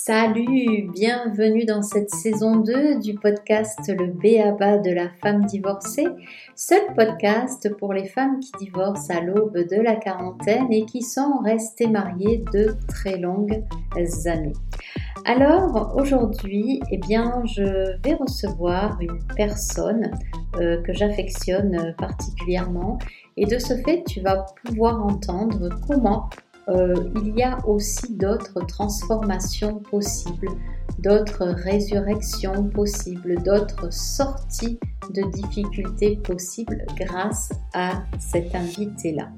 Salut, bienvenue dans cette saison 2 du podcast Le Béaba de la femme divorcée, seul podcast pour les femmes qui divorcent à l'aube de la quarantaine et qui sont restées mariées de très longues années. Alors aujourd'hui, eh bien, je vais recevoir une personne euh, que j'affectionne particulièrement et de ce fait, tu vas pouvoir entendre comment euh, il y a aussi d'autres transformations possibles, d'autres résurrections possibles, d'autres sorties de difficultés possibles grâce à cet invité-là.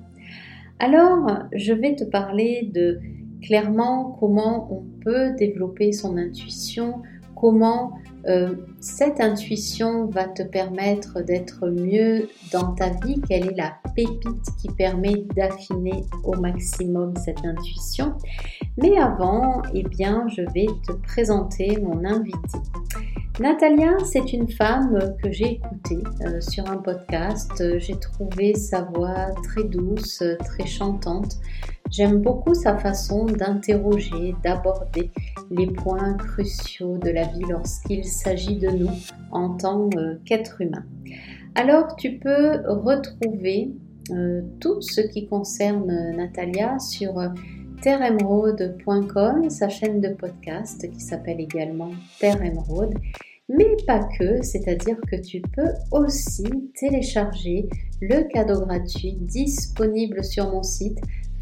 Alors, je vais te parler de clairement comment on peut développer son intuition, comment euh, cette intuition va te permettre d'être mieux dans ta vie, quelle est la pépite qui permet d'affiner au maximum cette intuition? Mais avant, eh bien, je vais te présenter mon invité. Natalia, c'est une femme que j'ai écoutée euh, sur un podcast. J'ai trouvé sa voix très douce, très chantante. J'aime beaucoup sa façon d'interroger, d'aborder les points cruciaux de la vie lorsqu'il s'agit de nous en tant euh, qu'être humain. Alors tu peux retrouver euh, tout ce qui concerne Natalia sur terreemeraude.com, sa chaîne de podcast qui s'appelle également Terre Emeraude mais pas que, c'est-à-dire que tu peux aussi télécharger le cadeau gratuit disponible sur mon site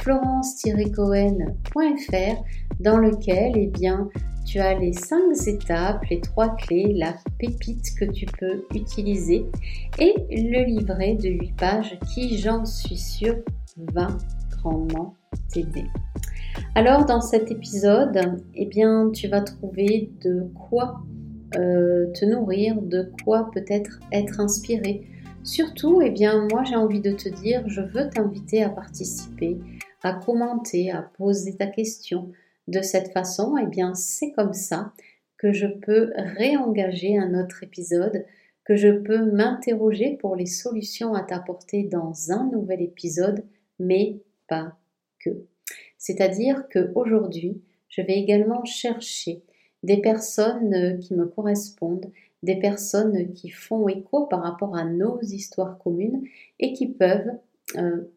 florence-cohen.fr dans lequel eh bien, tu as les cinq étapes, les trois clés, la pépite que tu peux utiliser et le livret de 8 pages qui, j'en suis sûre, va grandement t'aider. Alors dans cet épisode, eh bien, tu vas trouver de quoi euh, te nourrir, de quoi peut-être être inspiré. Surtout, eh bien, moi j'ai envie de te dire, je veux t'inviter à participer, à commenter, à poser ta question. De cette façon, eh bien, c'est comme ça que je peux réengager un autre épisode, que je peux m'interroger pour les solutions à t'apporter dans un nouvel épisode, mais pas que. C'est-à-dire qu'aujourd'hui, je vais également chercher des personnes qui me correspondent, des personnes qui font écho par rapport à nos histoires communes et qui peuvent euh,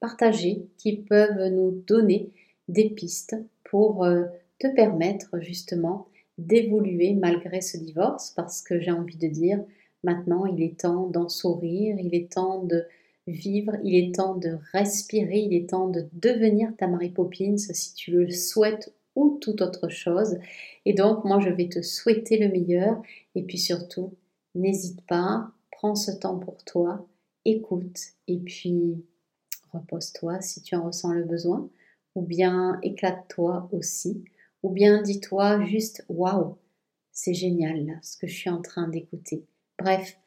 partager, qui peuvent nous donner des pistes pour euh, te permettre justement d'évoluer malgré ce divorce parce que j'ai envie de dire maintenant il est temps d'en sourire, il est temps de vivre, il est temps de respirer, il est temps de devenir ta Marie Poppins si tu le souhaites ou toute autre chose. Et donc, moi, je vais te souhaiter le meilleur. Et puis surtout, n'hésite pas, prends ce temps pour toi, écoute et puis repose-toi si tu en ressens le besoin. Ou bien éclate-toi aussi. Ou bien dis-toi juste waouh, c'est génial là, ce que je suis en train d'écouter. Bref,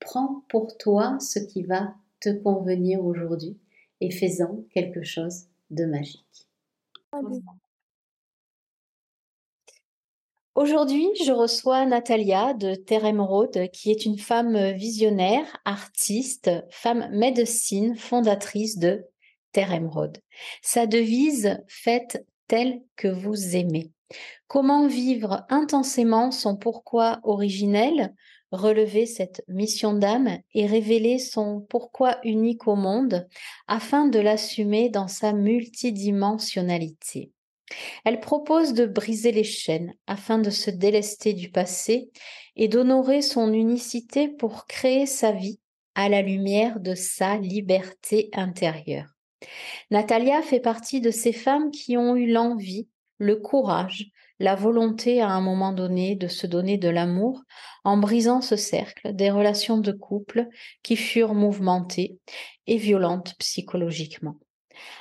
prends pour toi ce qui va te convenir aujourd'hui et fais-en quelque chose de magique. Aujourd'hui, je reçois Natalia de Terre qui est une femme visionnaire, artiste, femme médecine, fondatrice de Terre. Sa devise, faites tel que vous aimez. Comment vivre intensément son pourquoi originel, relever cette mission d'âme et révéler son pourquoi unique au monde afin de l'assumer dans sa multidimensionnalité? Elle propose de briser les chaînes afin de se délester du passé et d'honorer son unicité pour créer sa vie à la lumière de sa liberté intérieure. Natalia fait partie de ces femmes qui ont eu l'envie, le courage, la volonté à un moment donné de se donner de l'amour en brisant ce cercle des relations de couple qui furent mouvementées et violentes psychologiquement.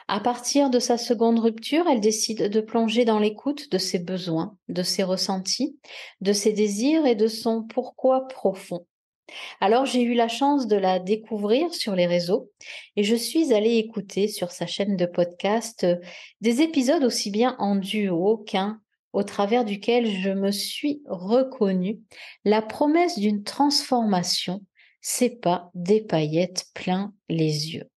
À partir de sa seconde rupture, elle décide de plonger dans l'écoute de ses besoins, de ses ressentis, de ses désirs et de son pourquoi profond. Alors j'ai eu la chance de la découvrir sur les réseaux et je suis allée écouter sur sa chaîne de podcast euh, des épisodes aussi bien en duo qu'un au travers duquel je me suis reconnue la promesse d'une transformation, c'est pas des paillettes plein les yeux.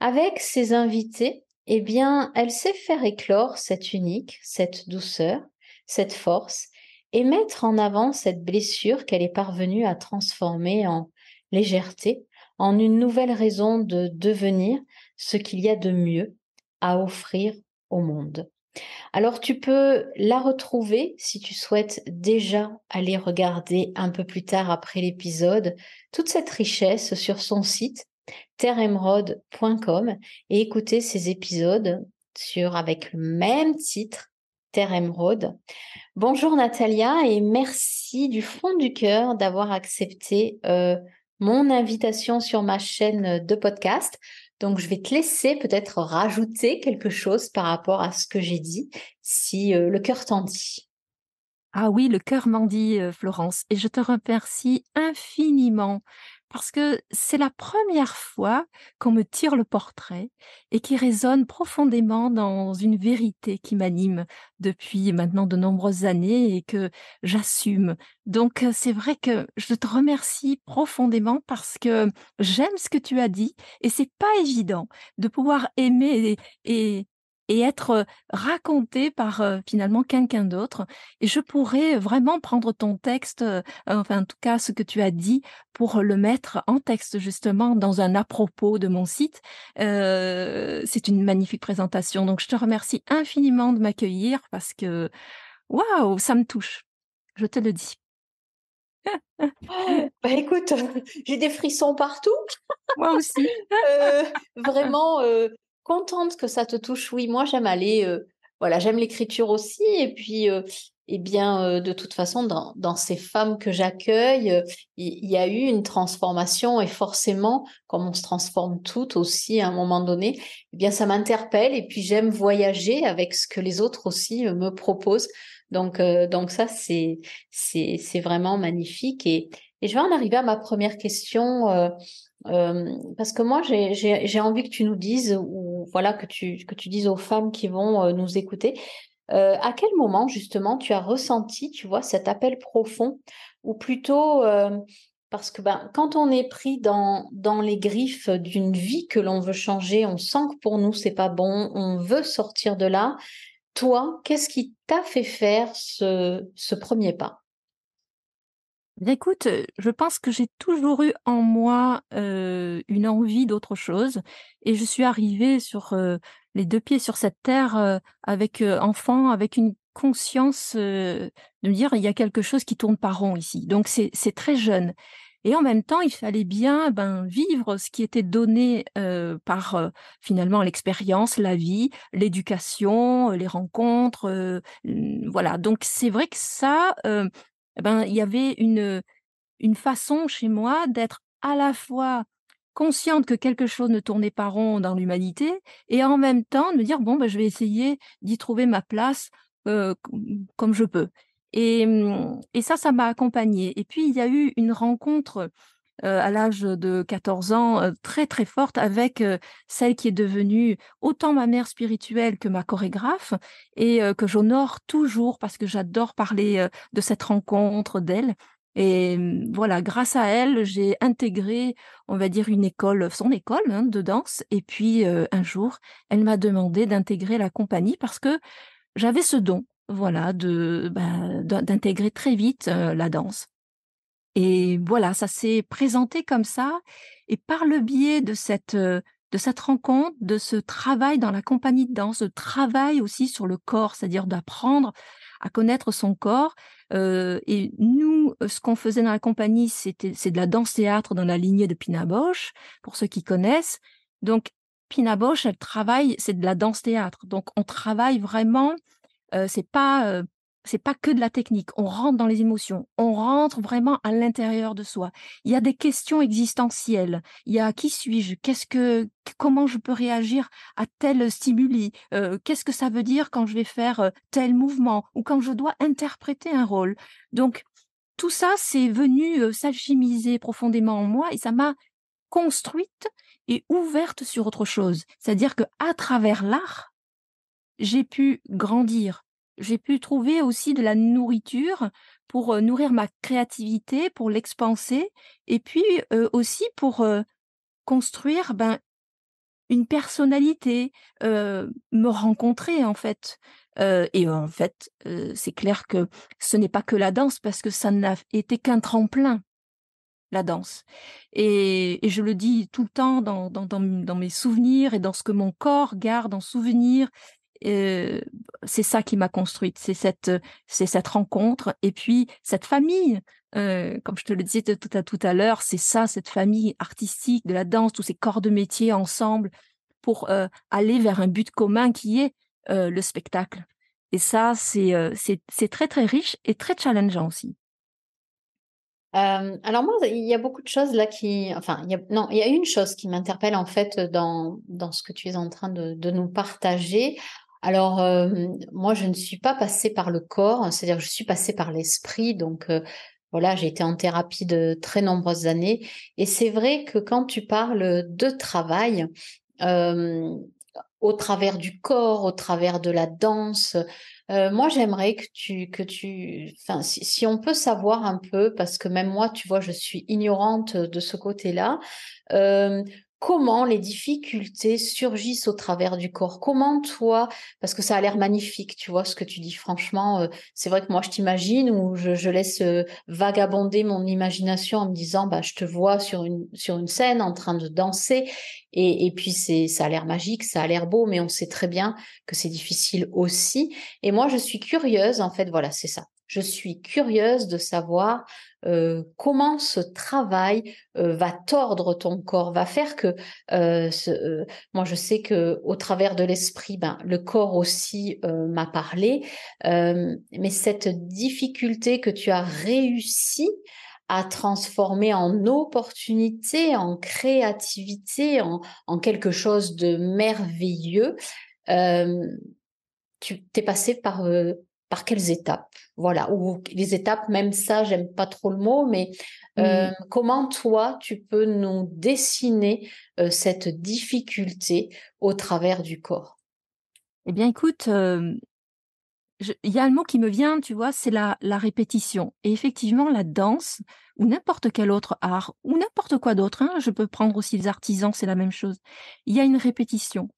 Avec ses invités, eh bien, elle sait faire éclore cette unique, cette douceur, cette force et mettre en avant cette blessure qu'elle est parvenue à transformer en légèreté, en une nouvelle raison de devenir ce qu'il y a de mieux à offrir au monde. Alors tu peux la retrouver si tu souhaites déjà aller regarder un peu plus tard après l'épisode toute cette richesse sur son site terreemeraude.com et écouter ces épisodes sur avec le même titre Terre. Bonjour Natalia et merci du fond du cœur d'avoir accepté euh, mon invitation sur ma chaîne de podcast. Donc, je vais te laisser peut-être rajouter quelque chose par rapport à ce que j'ai dit, si euh, le cœur t'en dit. Ah oui, le cœur m'en dit, euh, Florence, et je te remercie infiniment parce que c'est la première fois qu'on me tire le portrait et qui résonne profondément dans une vérité qui m'anime depuis maintenant de nombreuses années et que j'assume. Donc c'est vrai que je te remercie profondément parce que j'aime ce que tu as dit et c'est pas évident de pouvoir aimer et, et être raconté par finalement quelqu'un d'autre. Et je pourrais vraiment prendre ton texte, enfin en tout cas ce que tu as dit, pour le mettre en texte justement dans un à propos de mon site. c'est une magnifique présentation. Donc je te remercie infiniment de m'accueillir parce que waouh, ça me touche. Je te le dis. bah écoute, j'ai des frissons partout. Moi aussi. vraiment, contente que ça te touche. Oui, moi j'aime aller, voilà, j'aime l'écriture aussi. Et puis, euh, eh bien, de toute façon, dans, ces femmes que j'accueille, il y, a eu une transformation et forcément, comme on se transforme toutes aussi à un moment donné, eh bien, ça m'interpelle. Et puis, j'aime voyager avec ce que les autres aussi me proposent. Donc, donc ça, c'est c'est vraiment magnifique. Et je vais en arriver à ma première question. Parce que moi, j'ai envie que tu nous dises, ou voilà, que tu, dises aux femmes qui vont nous écouter, à quel moment justement tu as ressenti, tu vois, cet appel profond, ou plutôt parce que ben, quand on est pris dans, les griffes d'une vie que l'on veut changer, on sent que pour nous c'est pas bon, on veut sortir de là. Toi, qu'est-ce qui t'a fait faire ce premier pas? Écoute, je pense que j'ai toujours eu en moi une envie d'autre chose et je suis arrivée sur les deux pieds sur cette terre avec enfant, avec une conscience de me dire il y a quelque chose qui tourne pas rond ici. Donc c'est très jeune. Et en même temps, il fallait bien ben, vivre ce qui était donné par finalement l'expérience, la vie, l'éducation, les rencontres. voilà. Donc c'est vrai que ça, eh ben, il y avait une, une façon chez moi d'être à la fois consciente que quelque chose ne tournait pas rond dans l'humanité et en même temps de me dire bon ben, je vais essayer d'y trouver ma place comme je peux. Et, mmh, et ça ça m'a accompagnée. Et puis il y a eu une rencontre euh, à l'âge de 14 ans euh, très très forte avec euh, celle qui est devenue autant ma mère spirituelle que ma chorégraphe et que j'honore toujours parce que j'adore parler de cette rencontre d'elle. Et mmh, voilà, grâce à elle, j'ai intégré, on va dire, une école, son école hein, de danse. Et puis un jour, elle m'a demandé d'intégrer la compagnie parce que j'avais ce don, voilà, bah, d'intégrer très vite la danse. Et voilà, ça s'est présenté comme ça. Et par le biais de cette, euh, de cette rencontre, de ce travail dans la compagnie de danse, ce travail aussi sur le corps, c'est-à-dire d'apprendre à connaître son corps. Euh, et nous, ce qu'on faisait dans la compagnie, c'était c'est de la danse-théâtre dans la lignée de Pina Bausch, pour ceux qui connaissent. Donc, Pina Bausch, elle travaille, c'est de la danse-théâtre. Donc, on travaille vraiment, euh, c'est pas euh, c'est pas que de la technique. On rentre dans les émotions. On rentre vraiment à l'intérieur de soi. Il y a des questions existentielles. Il y a qui suis-je? Qu'est-ce que comment je peux réagir à tel stimuli? Euh, Qu'est-ce que ça veut dire quand je vais faire euh, tel mouvement? Ou quand je dois interpréter un rôle? Donc tout ça, c'est venu euh, s'alchimiser profondément en moi et ça m'a construite et ouverte sur autre chose. C'est-à-dire que à travers l'art, j'ai pu grandir, j'ai pu trouver aussi de la nourriture pour nourrir ma créativité, pour l'expanser, et puis aussi pour construire ben, une personnalité, me rencontrer en fait. Et en fait, c'est clair que ce n'est pas que la danse parce que ça n'a été qu'un tremplin, la danse et et je le dis tout le temps dans dans dans dans mes souvenirs et dans ce que mon corps garde en souvenir, c'est ça qui m'a construite, c'est cette, c'est cette rencontre et puis cette famille, heu, comme je te le disais tout à tout à l'heure, c'est ça, cette famille artistique de la danse, tous ces corps de métier ensemble pour, heu, aller vers un but commun qui est, le spectacle et ça, c'est, c'est c'est très, très riche et très challengeant aussi. Alors moi, il y a beaucoup de choses là qui enfin, y a non, il y a une chose qui m'interpelle en fait, dans dans ce que tu es en train de de nous partager. Alors, hem, moi, je ne suis pas passée par le corps, c'est-à-dire que je suis passée par l'esprit donc heu, voilà, j'ai été en thérapie de très nombreuses années. Et c'est vrai que quand tu parles de travail, hem, au travers du corps, au travers de la danse, moi j'aimerais que tu enfin si on peut savoir un peu parce que même moi, tu vois, je suis ignorante de ce côté-là, comment les difficultés surgissent au travers du corps? Comment toi parce que ça a l'air magnifique, tu vois, ce que tu dis franchement, heu, c'est vrai que moi je t'imagine ou je laisse, heu, vagabonder mon imagination en me disant: «Bah, je te vois sur une sur une scène en train de danser» et puis c'est ça a l'air magique, ça a l'air beau, mais on sait très bien que c'est difficile aussi et moi je suis curieuse en fait, voilà, c'est ça. Je suis curieuse de savoir, heu, comment ce travail, heu, va tordre ton corps, va faire que, heu, ce, heu moi je sais qu'au travers de l'esprit, ben, le corps aussi, heu, m'a parlé, hem, mais cette difficulté que tu as réussi à transformer en opportunité, en créativité, en en quelque chose de merveilleux, hem, tu tu es passée par, heu, par quelles étapes? Voilà, ou les étapes, même ça, j'aime pas trop le mot, mais, heu, Mmh. comment toi, tu peux nous dessiner, cette difficulté au travers du corps? Eh bien écoute, il y a un mot qui me vient, tu vois? C'est la la répétition et effectivement la danse ou n'importe quel autre art ou n'importe quoi d'autre, hein, je peux prendre aussi les artisans, c'est la même chose. Il y a une répétition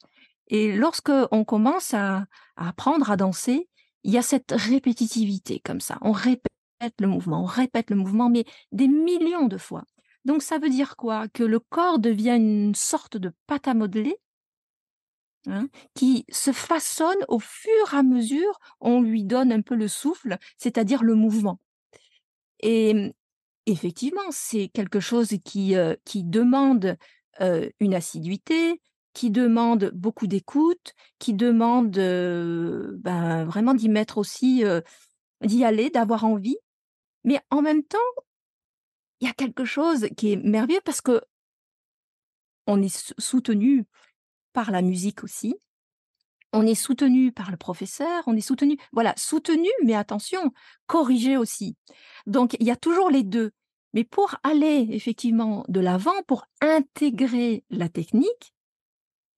et lorsque on commence à à apprendre à danser, il y a cette répétitivité comme ça. On répète le mouvement, on répète le mouvement, mais des millions de fois. Donc ça veut dire quoi? Que le corps devient une sorte de pâte à modeler Hein, qui se façonne au fur et à mesure, on lui donne un peu le souffle, c'est-à-dire le mouvement. Et effectivement, c'est quelque chose qui, heu, qui demande, heu, une assiduité, qui demande beaucoup d'écoute, qui demande, heu, ben, vraiment d'y mettre aussi, d'y aller, d'avoir envie, mais en même temps, il y a quelque chose qui est merveilleux parce qu'on est sou soutenu par la musique aussi. On est soutenu par le professeur, on est soutenu voilà, soutenu, mais attention, corrigé aussi. Donc il y a toujours les 2. Mais pour aller effectivement de l'avant, pour intégrer la technique,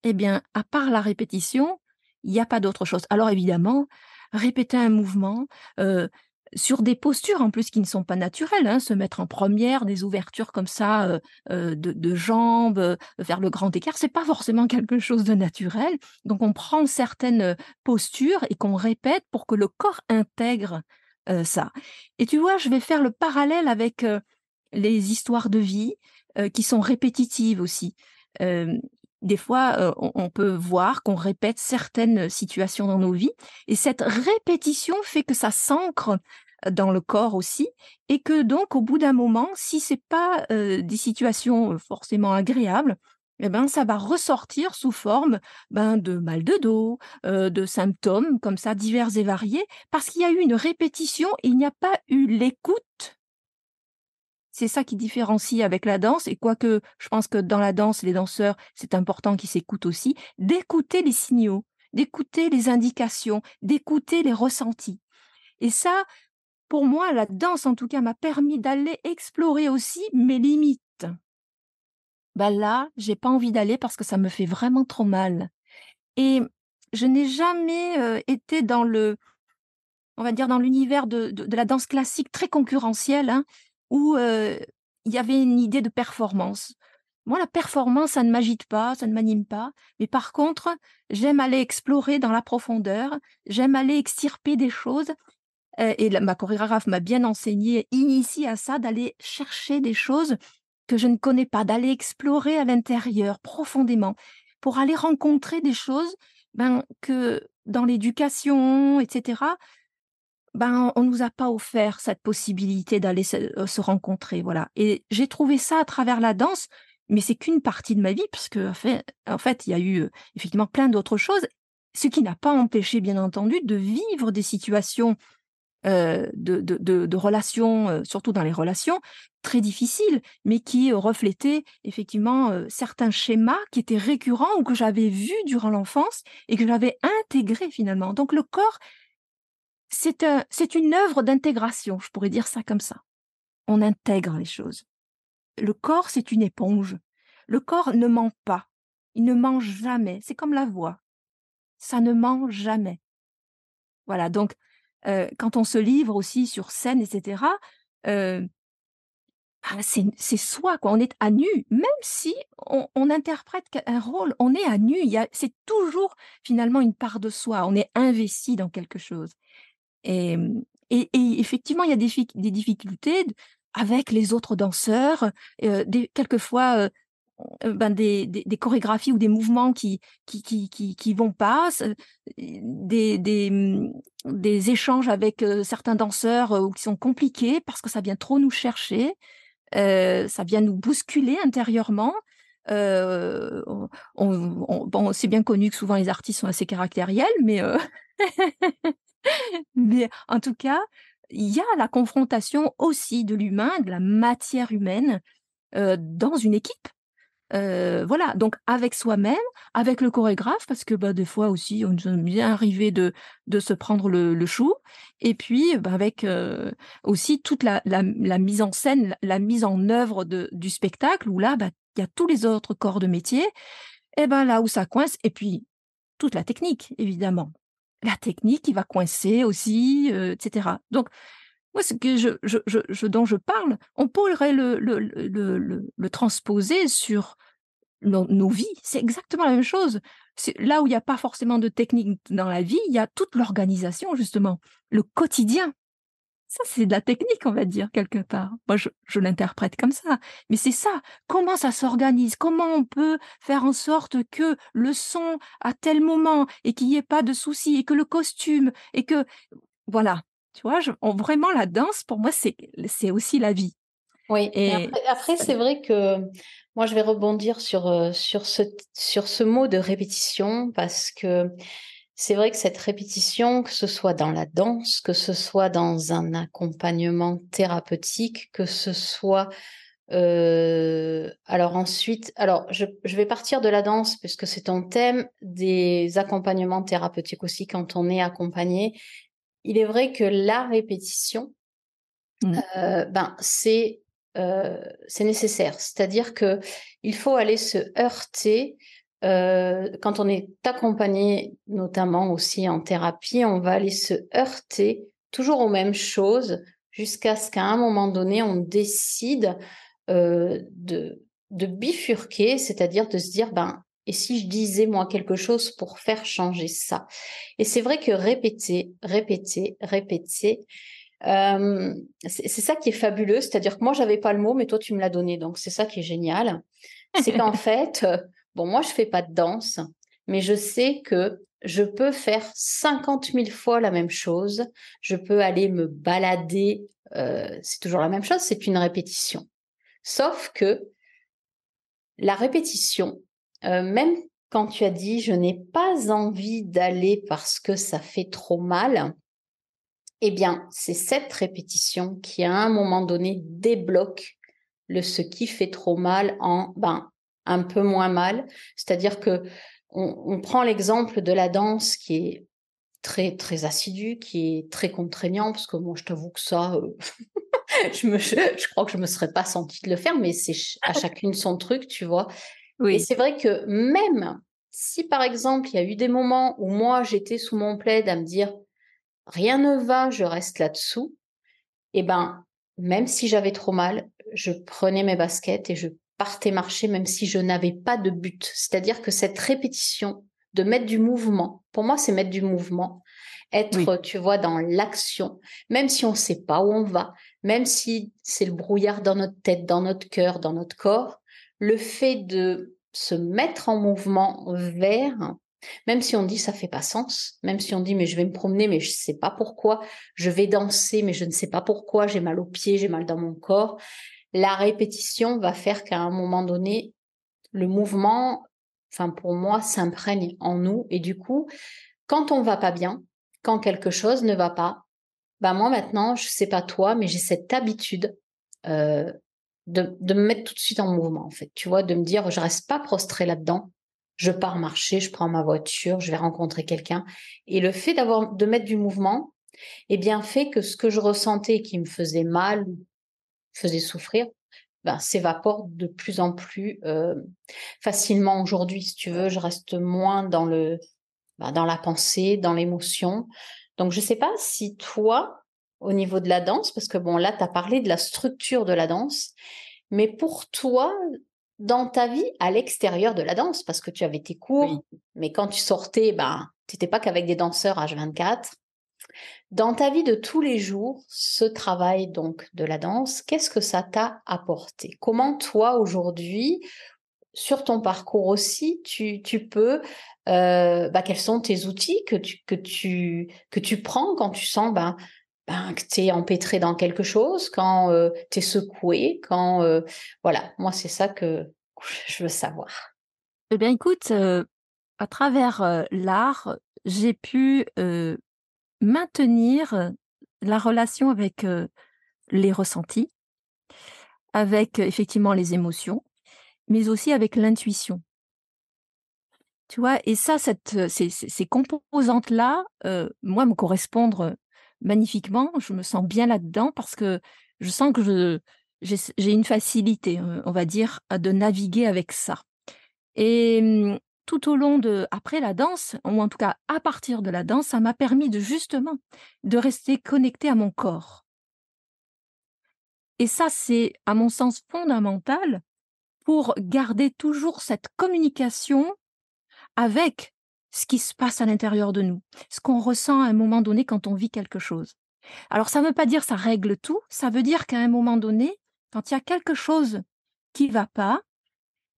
eh bien, à part la répétition, il y a pas d'autre chose. Alors évidemment, répéter un mouvement, heu, sur des postures en plus qui ne sont pas naturelles, hein, se mettre en première, des ouvertures comme ça, heu heu, de jambes, heu, faire le grand écart, c'est pas forcément quelque chose de naturel. Donc on prend certaines, heu, postures et qu'on répète pour que le corps intègre, ça. Et tu vois, je vais faire le parallèle avec, les histoires de vie, qui sont répétitives aussi. Des fois, heu, on peut voir qu'on répète certaines situations dans nos vies et cette répétition fait que ça s'ancre, dans le corps aussi et que donc au bout d'un moment, si c'est pas, des situations, forcément agréables et ben, ça va ressortir sous forme, ben, de mal de dos, de symptômes comme ça divers et variés parce qu'il y a eu une répétition et il n'y a pas eu l'écoute c'est ça qui différencie avec la danse. Et quoique je pense que dans la danse, les danseurs, c'est important qu'ils s'écoutent aussi, d'écouter les signaux, d'écouter les indications, d'écouter les ressentis. Et ça, pour moi, la danse, en tout cas, m'a permis d'aller explorer aussi mes limites. Bah, là, j'ai pas envie d'aller parce que ça me fait vraiment trop mal. Et je n'ai jamais, heu, été dans le on va dire dans l'univers de de de la danse classique très concurrentielle, hein, où, il y avait une idée de performance. moi, la performance, ça ne m'agite pas, ça ne m'anime pas. Mais par contre, j'aime aller explorer dans la profondeur, j'aime aller extirper des choses. Et ma chorégraphe m'a bien enseigné, initié à ça, d'aller chercher des choses que je ne connais pas, d'aller explorer à l'intérieur profondément, pour aller rencontrer des choses ben, que dans l'éducation, etc., ben, on nous a pas offert cette possibilité d'aller se, euh, se, rencontrer, voilà. Et j'ai trouvé ça à travers la danse mais c'est qu'une partie de ma vie, parce que en fait, il y a eu effectivement plein d'autres choses, ce qui n'a pas empêché, bien entendu, de vivre des situations euh, de, de, de, relations, euh, surtout dans les relations, très difficiles, mais qui reflétaient effectivement euh, certains schémas qui étaient récurrents ou que j'avais vus durant l'enfance et que j'avais intégrés finalement. Donc le corps, c'est un, une œuvre d'intégration, je pourrais dire ça comme ça. On intègre les choses le corps, c'est une éponge. Le corps ne ment pas. Il ne ment jamais. C'est comme la voix. Ça ne ment jamais. Voilà, donc euh, quand on se livre aussi sur scène, etc., euh, ah, c'est soi, quoi. On est à nu, même si on, interprète un rôle, on est à nu. C'est toujours finalement une part de soi. On est investi dans quelque chose. Et, effectivement, il y a des, difficultés avec les autres danseurs, quelquefois ben des, chorégraphies ou des mouvements qui qui qui qui, vont pas, des, mmh, des échanges avec certains danseurs qui sont compliqués parce que ça vient trop nous chercher, ça vient nous bousculer intérieurement. On, on, c'est bien connu que souvent les artistes sont assez caractériels, mais mais en tout cas, il y a la confrontation aussi de l'humain, de la matière humaine dans une équipe. Voilà, donc avec soi-même, avec le chorégraphe, parce que bah, des fois aussi, on nous bien arrivé de, de se prendre le, chou, et puis bah, avec aussi toute la, mise en scène, la, mise en œuvre du spectacle, où là, bah, il y a tous les autres corps de métier, et ben là où ça coince, et puis toute la technique, évidemment la technique qui va coincer aussi, etc. Donc, moi, ce que je, dont je parle, on pourrait le, le, le, le, transposer sur nos, vies. C'est exactement la même chose. Là où il n'y a pas forcément de technique dans la vie, il y a toute l'organisation, justement, le quotidien. Ça, c'est de la technique, on va dire, quelque part. Moi, je, je l'interprète comme ça. Mais c'est ça. Comment ça s'organise? Comment on peut faire en sorte que le son à tel moment et qu'il n'y ait pas de soucis et que le costume et que... Voilà. Tu vois, je, vraiment, la danse, pour moi, c'est, c'est aussi la vie. Oui, et après, après c'est vrai que moi, je vais rebondir sur, euh, sur, ce, sur ce mot de répétition parce que c'est vrai que cette répétition, que ce soit dans la danse, que ce soit dans un accompagnement thérapeutique, que ce soit euh, alors ensuite, alors je, vais partir de la danse puisque c'est ton thème des accompagnements thérapeutiques aussi quand on est accompagné. Il est vrai que la répétition, mmh. euh, ben c'est euh, c'est nécessaire. C'est-à-dire que il faut aller se heurter euh, quand on est accompagné, notamment aussi en thérapie, on va aller se heurter toujours aux mêmes choses jusqu'à ce qu'à un moment donné, on décide euh, de, de bifurquer, c'est-à-dire de se dire, ben, et si je disais moi quelque chose pour faire changer ça? Et c'est vrai que répéter, répéter, répéter, euh, c'est ça qui est fabuleux, c'est-à-dire que moi j'avais pas le mot, mais toi tu me l'as donné, donc c'est ça qui est génial. C'est qu'en fait, Bon, moi, je fais pas de danse, mais je sais que je peux faire 50 000 fois la même chose. Je peux aller me balader. Euh, c'est toujours la même chose, c'est une répétition. Sauf que la répétition, euh, même quand tu as dit je n'ai pas envie d'aller parce que ça fait trop mal, eh bien, c'est cette répétition qui, à un moment donné, débloque le ce qui fait trop mal en ben un peu moins mal. C'est-à-dire que on, prend l'exemple de la danse qui est très très assidu, qui est très contraignant, parce que moi je t'avoue que ça, euh, je me, je, crois que je me serais pas senti de le faire, mais c'est à chacune son truc, tu vois. Oui. Et c'est vrai que même si par exemple il y a eu des moments où moi j'étais sous mon plaid à me dire rien ne va, je reste là-dessous, et eh ben même si j'avais trop mal, je prenais mes baskets et je partais marcher même si je n'avais pas de but. C'est-à-dire que cette répétition de mettre du mouvement, pour moi, c'est mettre du mouvement. Être, tu vois, dans l'action, même si on ne sait pas où on va, même si c'est le brouillard dans notre tête, dans notre cœur, dans notre corps, le fait de se mettre en mouvement vers, même si on dit ça fait pas sens, même si on dit mais je vais me promener mais je sais pas pourquoi, je vais danser mais je ne sais pas pourquoi, j'ai mal aux pieds, j'ai mal dans mon corps, la répétition va faire qu'à un moment donné, le mouvement, enfin pour moi, s'imprègne en nous. Et du coup, quand on va pas bien, quand quelque chose ne va pas, bah moi maintenant, je sais pas toi, mais j'ai cette habitude euh, de, de, me mettre tout de suite en mouvement, en fait. Tu vois, de me dire, je reste pas prostrée là-dedans. Je pars marcher, je prends ma voiture, je vais rencontrer quelqu'un. Et le fait d'avoir, de mettre du mouvement, eh bien, fait que ce que je ressentais qui me faisait mal, faisait souffrir, ben, s'évapore de plus en plus euh, facilement aujourd'hui. Si tu veux, je reste moins dans le ben, dans la pensée, dans l'émotion. Donc, je sais pas si toi, au niveau de la danse, parce que bon, là, tu as parlé de la structure de la danse, mais pour toi, dans ta vie à l'extérieur de la danse, parce que tu avais tes cours, mais quand tu sortais, ben, tu n'étais pas qu'avec des danseurs H24. Dans ta vie de tous les jours, ce travail donc de la danse, qu'est-ce que ça t'a apporté? Comment toi aujourd'hui, sur ton parcours aussi, tu, peux, euh, bah, quels sont tes outils que tu, que tu, que tu prends quand tu sens bah, ben, que tu es empêtré dans quelque chose, quand euh, tu es secoué, quand... Euh, voilà, moi c'est ça que je veux savoir. Eh bien écoute, à travers l'art, j'ai pu maintenir la relation avec les ressentis, avec effectivement les émotions, mais aussi avec l'intuition. Tu vois, et ça, cette, ces, composantes-là, moi, me correspondent magnifiquement. Je me sens bien là-dedans parce que je sens que je, j'ai une facilité, on va dire, de naviguer avec ça. Et mmh, tout au long de, après la danse, ou en tout cas à partir de la danse, ça m'a permis de justement de rester connecté à mon corps. Et ça, c'est à mon sens fondamental pour garder toujours cette communication avec ce qui se passe à l'intérieur de nous, ce qu'on ressent à un moment donné quand on vit quelque chose. Alors ça ne veut pas dire ça règle tout, ça veut dire qu'à un moment donné, quand il y a quelque chose qui va pas,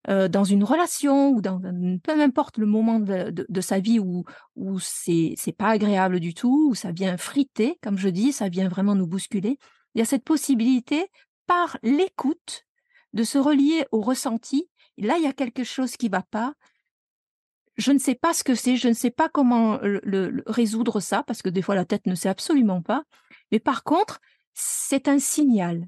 euh, dans une relation ou dans peu importe le moment de, sa vie où, où c'est, pas agréable du tout, où ça vient friter, comme je dis, ça vient vraiment nous bousculer, il y a cette possibilité, par l'écoute, de se relier au ressenti. là, il y a quelque chose qui va pas. Je ne sais pas ce que c'est, je ne sais pas comment le résoudre ça, parce que des fois la tête ne sait absolument pas. Mais par contre, c'est un signal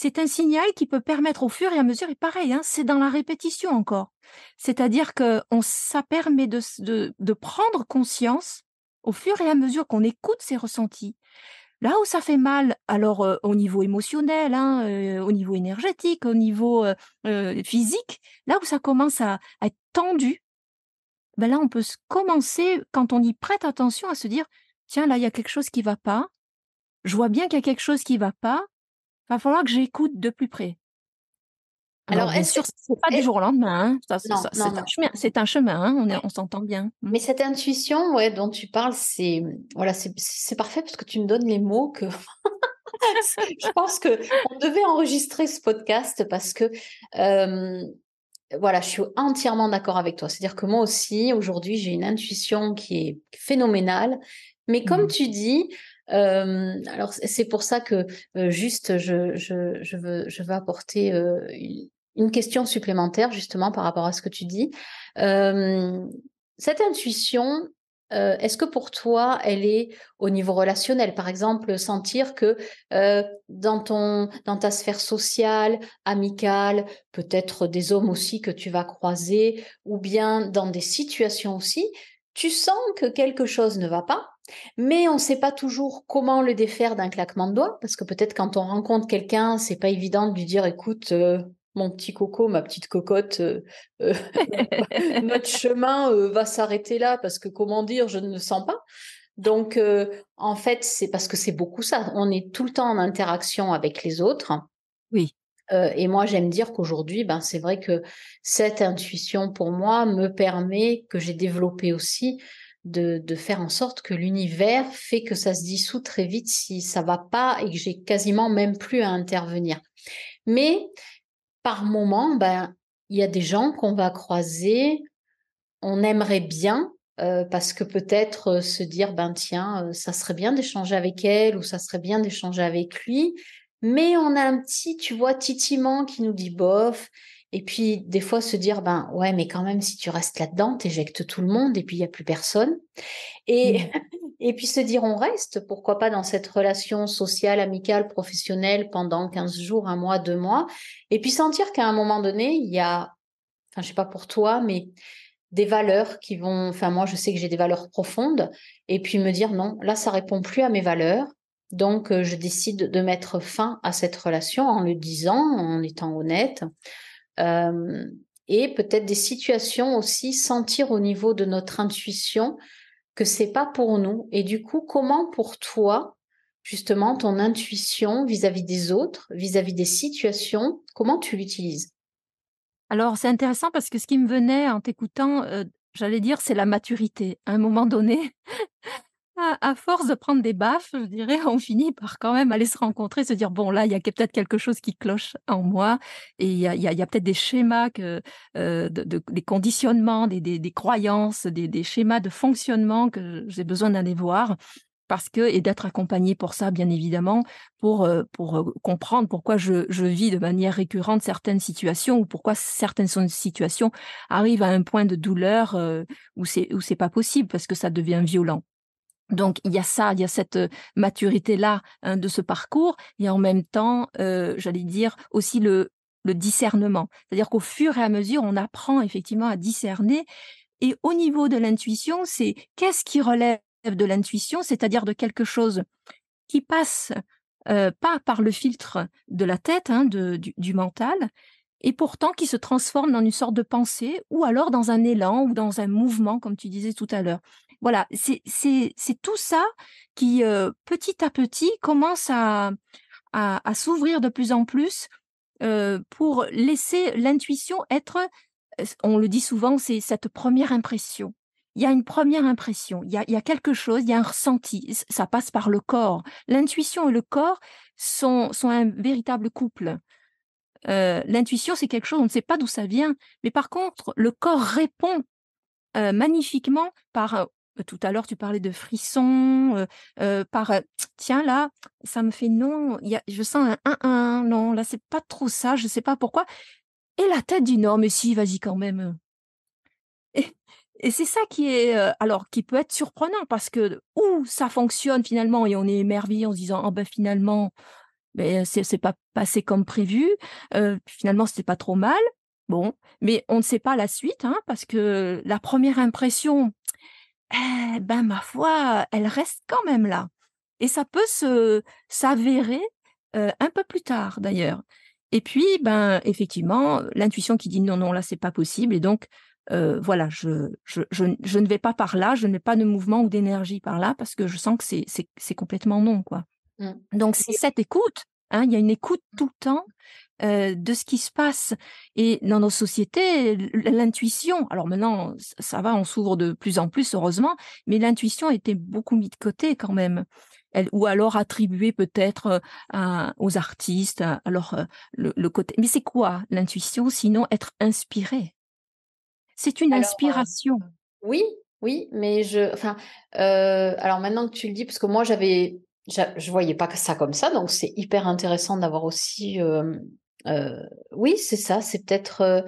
c'est un signal qui peut permettre au fur et à mesure, et pareil, hein, c'est dans la répétition encore. C'est-à-dire que ça permet de, prendre conscience au fur et à mesure qu'on écoute ses ressentis. Là où ça fait mal, alors euh, au niveau émotionnel, hein, euh, au niveau énergétique, au niveau euh, physique, là où ça commence à, être tendu, ben là on peut commencer, quand on y prête attention, à se dire, tiens, là il y a quelque chose qui va pas, je vois bien qu'il y a quelque chose qui va pas, va falloir que j'écoute de plus près. Alors, sûr, c'est pas du jour au lendemain. Hein. c'est un chemin. C'est un chemin. Hein. On, on s'entend bien. Mmh. Mais cette intuition, ouais, dont tu parles, c'est voilà, c'est parfait parce que tu me donnes les mots que. je pense que on devait enregistrer ce podcast parce que voilà, je suis entièrement d'accord avec toi. C'est-à-dire que moi aussi, aujourd'hui, j'ai une intuition qui est phénoménale. Mais comme mmh. tu dis, euh, alors c'est pour ça que euh, juste je, je, veux, je veux apporter euh, une question supplémentaire justement par rapport à ce que tu dis. cette intuition, est-ce que pour toi, elle est au niveau relationnel? Par exemple, sentir que dans, ton, dans ta sphère sociale, amicale, peut-être des hommes aussi que tu vas croiser, ou bien dans des situations aussi, tu sens que quelque chose ne va pas, mais on ne sait pas toujours comment le défaire d'un claquement de doigts, parce que peut-être quand on rencontre quelqu'un, c'est pas évident de lui dire, écoute, euh, mon petit coco, ma petite cocotte, euh, euh, notre chemin va s'arrêter là, parce que comment dire, je ne le sens pas. Donc, en fait, c'est parce que c'est beaucoup ça. On est tout le temps en interaction avec les autres. Oui. Euh, et moi, j'aime dire qu'aujourd'hui, ben, c'est vrai que cette intuition, pour moi, me permet, que j'ai développé aussi, de, faire en sorte que l'univers fait que ça se dissout très vite si ça va pas et que j'ai quasiment même plus à intervenir. Mais par moment, ben, il y a des gens qu'on va croiser, on aimerait bien, euh, parce que peut-être euh, se dire, ben tiens, euh, ça serait bien d'échanger avec elle ou ça serait bien d'échanger avec lui, mais on a un petit, tu vois, titillement qui nous dit bof. Et puis des fois se dire, ben ouais, mais quand même, si tu restes là-dedans, t'éjectes tout le monde et puis il n'y a plus personne. Et, mmh. et puis se dire, on reste, pourquoi pas dans cette relation sociale, amicale, professionnelle pendant 15 jours, un mois, deux mois. Et puis sentir qu'à un moment donné, il y a, enfin je sais pas pour toi, mais des valeurs qui vont, enfin moi je sais que j'ai des valeurs profondes, et puis me dire non, là ça répond plus à mes valeurs, donc euh, je décide de mettre fin à cette relation en le disant, en étant honnête, euh, et peut-être des situations aussi sentir au niveau de notre intuition que c'est pas pour nous, et du coup comment pour toi justement ton intuition vis-à-vis des autres, vis à -vis des situations, comment tu l'utilises? Alors, c'est intéressant parce que ce qui me venait en t'écoutant, euh, j'allais dire, c'est la maturité. À un moment donné, à, force de prendre des baffes, je dirais, on finit par quand même aller se rencontrer, se dire bon là, il y a peut-être quelque chose qui cloche en moi, et il y a, peut-être des schémas euh, des conditionnements, des, croyances, des, schémas de fonctionnement que j'ai besoin d'aller voir parce que et d'être accompagné pour ça, bien évidemment, pour, euh, pour euh, comprendre pourquoi je, je, vis de manière récurrente certaines situations ou pourquoi certaines situations arrivent à un point de douleur où c'est où c'est pas possible parce que ça devient violent. Donc il y a ça, il y a cette maturité là hein, de ce parcours et en même temps, euh, j'allais dire aussi le discernement, c'est-à-dire qu'au fur et à mesure, on apprend effectivement à discerner. Et au niveau de l'intuition, c'est qu'est-ce qui relève de l'intuition, c'est-à-dire de quelque chose qui passe euh, pas par le filtre de la tête, hein, du, mental, et pourtant qui se transforme dans une sorte de pensée, ou alors dans un élan ou dans un mouvement, comme tu disais tout à l'heure. Voilà, c'est tout ça qui, euh, petit à petit, commence à, s'ouvrir de plus en plus euh, pour laisser l'intuition être, on le dit souvent, c'est cette première impression il y a une première impression, il y a, quelque chose, il y a un ressenti, ça passe par le corps. L'intuition et le corps sont, sont un véritable couple. Euh, l'intuition, c'est quelque chose, on ne sait pas d'où ça vient, mais par contre, le corps répond euh, magnifiquement par, euh, tout à l'heure, tu parlais de frissons, par, tiens, là, ça me fait non, y a, je sens un 1-1, non, là, c'est pas trop ça, je sais pas pourquoi. Et la tête dit non, mais si, vas-y quand même. Et c'est ça qui est, euh, alors, qui peut être surprenant parce que, ou ça fonctionne finalement et on est émerveillé en se disant, oh ben finalement, ben, c'est pas passé comme prévu, euh, finalement, c'était pas trop mal. Bon, mais on ne sait pas la suite, hein, parce que la première impression, eh ben, ma foi, elle reste quand même là. Et ça peut se s'avérer euh, un peu plus tard, d'ailleurs. Et puis, ben, effectivement, l'intuition qui dit non, non, là, c'est pas possible. Et donc, euh, voilà, je, je, je, ne vais pas par là, je n'ai pas de mouvement ou d'énergie par là parce que je sens que c'est complètement non. quoi. Mmh. Donc, c'est cette écoute. Hein, il y a une écoute tout le temps euh, de ce qui se passe. Et dans nos sociétés, l'intuition, alors maintenant, ça va, on s'ouvre de plus en plus, heureusement, mais l'intuition était beaucoup mise de côté quand même. Elle, ou alors attribuée peut-être euh, aux artistes, alors le, le côté. Mais c'est quoi l'intuition sinon être inspiré? C'est une inspiration. oui, oui, mais je, enfin, euh, alors maintenant que tu le dis, parce que moi j'avais, je voyais pas ça comme ça, donc c'est hyper intéressant d'avoir aussi, euh, euh, oui, c'est ça, c'est peut-être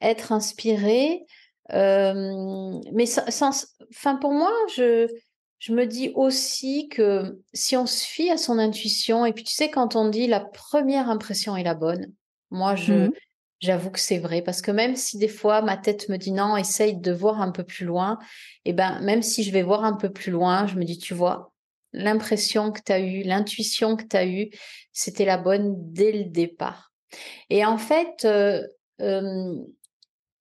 être inspiré, mais sans, enfin pour moi, je, je me dis aussi que si on se fie à son intuition, et puis tu sais quand on dit la première impression est la bonne, moi je, mmh J'avoue que c'est vrai parce que même si des fois ma tête me dit non, essaye de voir un peu plus loin, et ben même si je vais voir un peu plus loin, je me dis tu vois, l'impression que tu as eue, l'intuition que tu as eue, c'était la bonne dès le départ. Et en fait, euh, euh,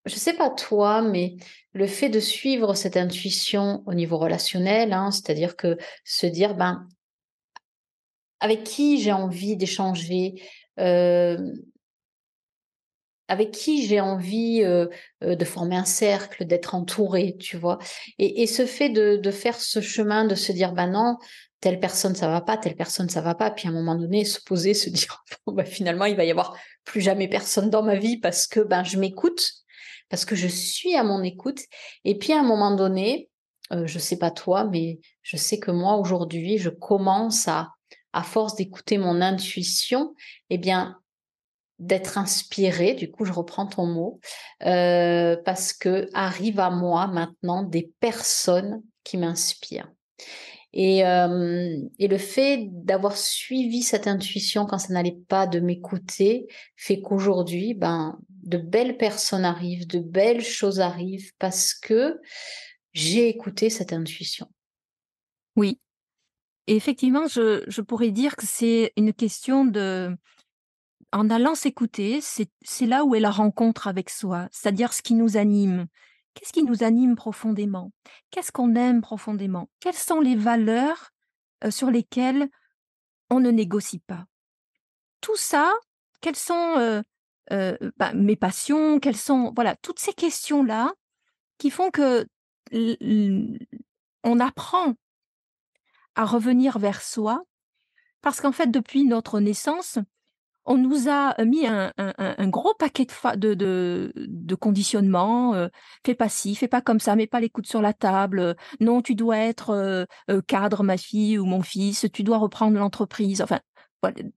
je sais pas toi, mais le fait de suivre cette intuition au niveau relationnel, hein, c'est-à-dire que se dire ben avec qui j'ai envie d'échanger, avec qui j'ai envie de former un cercle, d'être entourée, tu vois? Et, ce fait de, faire ce chemin, de se dire, ben non, telle personne ça va pas, telle personne ça va pas, puis à un moment donné se poser, se dire, bah, finalement il va y avoir plus jamais personne dans ma vie parce que ben je m'écoute, parce que je suis à mon écoute. Et puis à un moment donné, je je sais pas toi, mais je sais que moi aujourd'hui, je commence à, à force d'écouter mon intuition, eh bien d'être inspiré, du coup je reprends ton mot, euh, parce que arrive à moi maintenant des personnes qui m'inspirent. Et, euh, et, le fait d'avoir suivi cette intuition quand ça n'allait pas de m'écouter fait qu'aujourd'hui, ben, de belles personnes arrivent, de belles choses arrivent parce que j'ai écouté cette intuition. Oui. Et effectivement, je, je pourrais dire que c'est une question de, en allant s'écouter, c'est là où est la rencontre avec soi, c'est-à-dire ce qui nous anime. Qu'est-ce qui nous anime profondément? Qu'est-ce qu'on aime profondément? Quelles sont les valeurs sur lesquelles on ne négocie pas? Tout ça, quelles sont bah, mes passions? Quelles sont voilà toutes ces questions-là qui font que on apprend à revenir vers soi. Parce qu'en fait depuis notre naissance, on nous a mis un, gros paquet de, de, de, conditionnement. Euh, fais pas ci, fais pas comme ça, mets pas les coudes sur la table. non, tu dois être euh, euh, cadre, ma fille ou mon fils. Tu dois reprendre l'entreprise.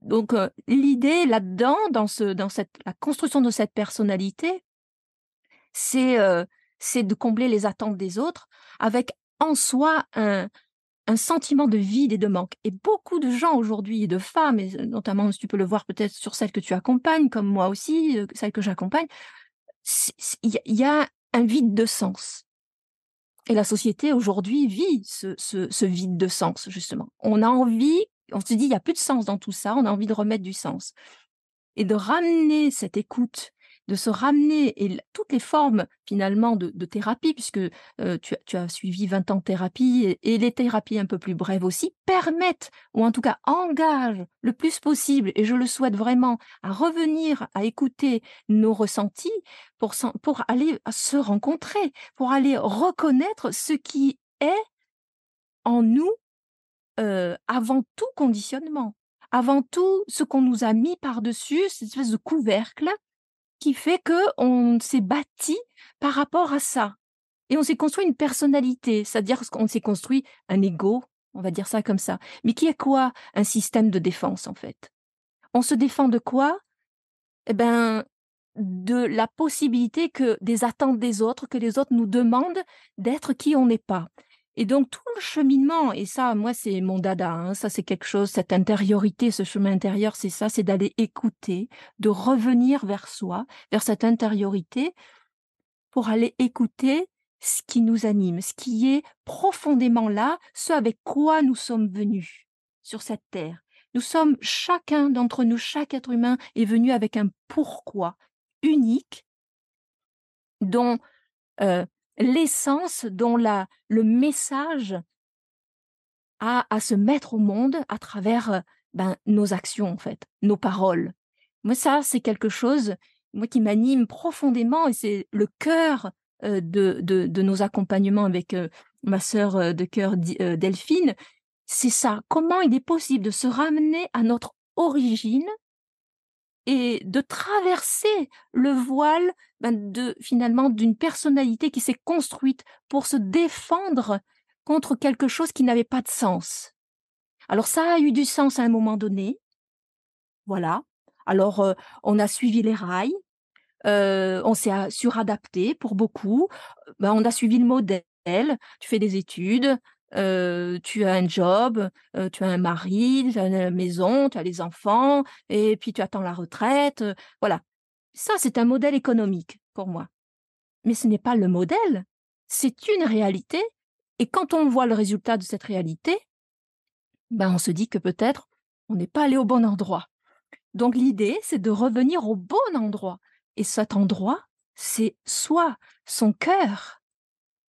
Donc l'idée là-dedans, dans la construction de cette personnalité, c'est de combler les attentes des autres avec en soi un, un sentiment de vide et de manque. Et beaucoup de gens aujourd'hui, de femmes, et notamment tu peux le voir peut-être sur celles que tu accompagnes, comme moi aussi, euh, celles que j'accompagne, il y, a un vide de sens. Et la société aujourd'hui vit ce, ce, vide de sens, justement. On a envie, on se dit, il n'y a plus de sens dans tout ça, on a envie de remettre du sens. Et de ramener cette écoute de se ramener et toutes les formes finalement de, thérapie, puisque tu, as suivi 20 ans de thérapie et, les thérapies un peu plus brèves aussi, permettent, ou en tout cas engagent le plus possible, et je le souhaite vraiment, à revenir à écouter nos ressentis pour, aller se rencontrer, pour aller reconnaître ce qui est en nous avant tout conditionnement avant tout ce qu'on nous a mis par-dessus, cette espèce de couvercle qui fait que on s'est bâti par rapport à ça. Et on s'est construit une personnalité, c'est-à-dire qu'on s'est construit un ego, on va dire ça comme ça. Mais qui est quoi Un système de défense, en fait? On se défend de quoi? Eh ben, de la possibilité que des attentes des autres, que les autres nous demandent d'être qui on n'est pas. Et donc tout le cheminement, et ça, moi, c'est mon dada, hein, ça c'est quelque chose, cette intériorité, ce chemin intérieur, c'est ça, c'est d'aller écouter, de revenir vers soi, vers cette intériorité, pour aller écouter ce qui nous anime, ce qui est profondément là, ce avec quoi nous sommes venus sur cette terre. Nous sommes, chacun d'entre nous, chaque être humain est venu avec un pourquoi unique dont euh, l'essence dont la, le message a à se mettre au monde à travers ben, nos actions, en fait, nos paroles. Moi, ça, c'est quelque chose moi, qui m'anime profondément et c'est le cœur de, de, nos accompagnements avec ma sœur de cœur Delphine. C'est ça. Comment il est possible de se ramener à notre origine et de traverser le voile ben, de finalement d'une personnalité qui s'est construite pour se défendre contre quelque chose qui n'avait pas de sens. Alors ça a eu du sens à un moment donné. Voilà. Alors euh, on a suivi les rails, euh, on s'est suradapté pour beaucoup. Ben, on a suivi le modèle. Tu fais des études, tu as un job, tu as un mari, tu as une maison, tu as les enfants, et puis tu attends la retraite. voilà. Ça, c'est un modèle économique pour moi. Mais ce n'est pas le modèle, c'est une réalité. Et quand on voit le résultat de cette réalité, ben on se dit que peut-être on n'est pas allé au bon endroit. Donc l'idée, c'est de revenir au bon endroit. Et cet endroit, c'est soit son cœur.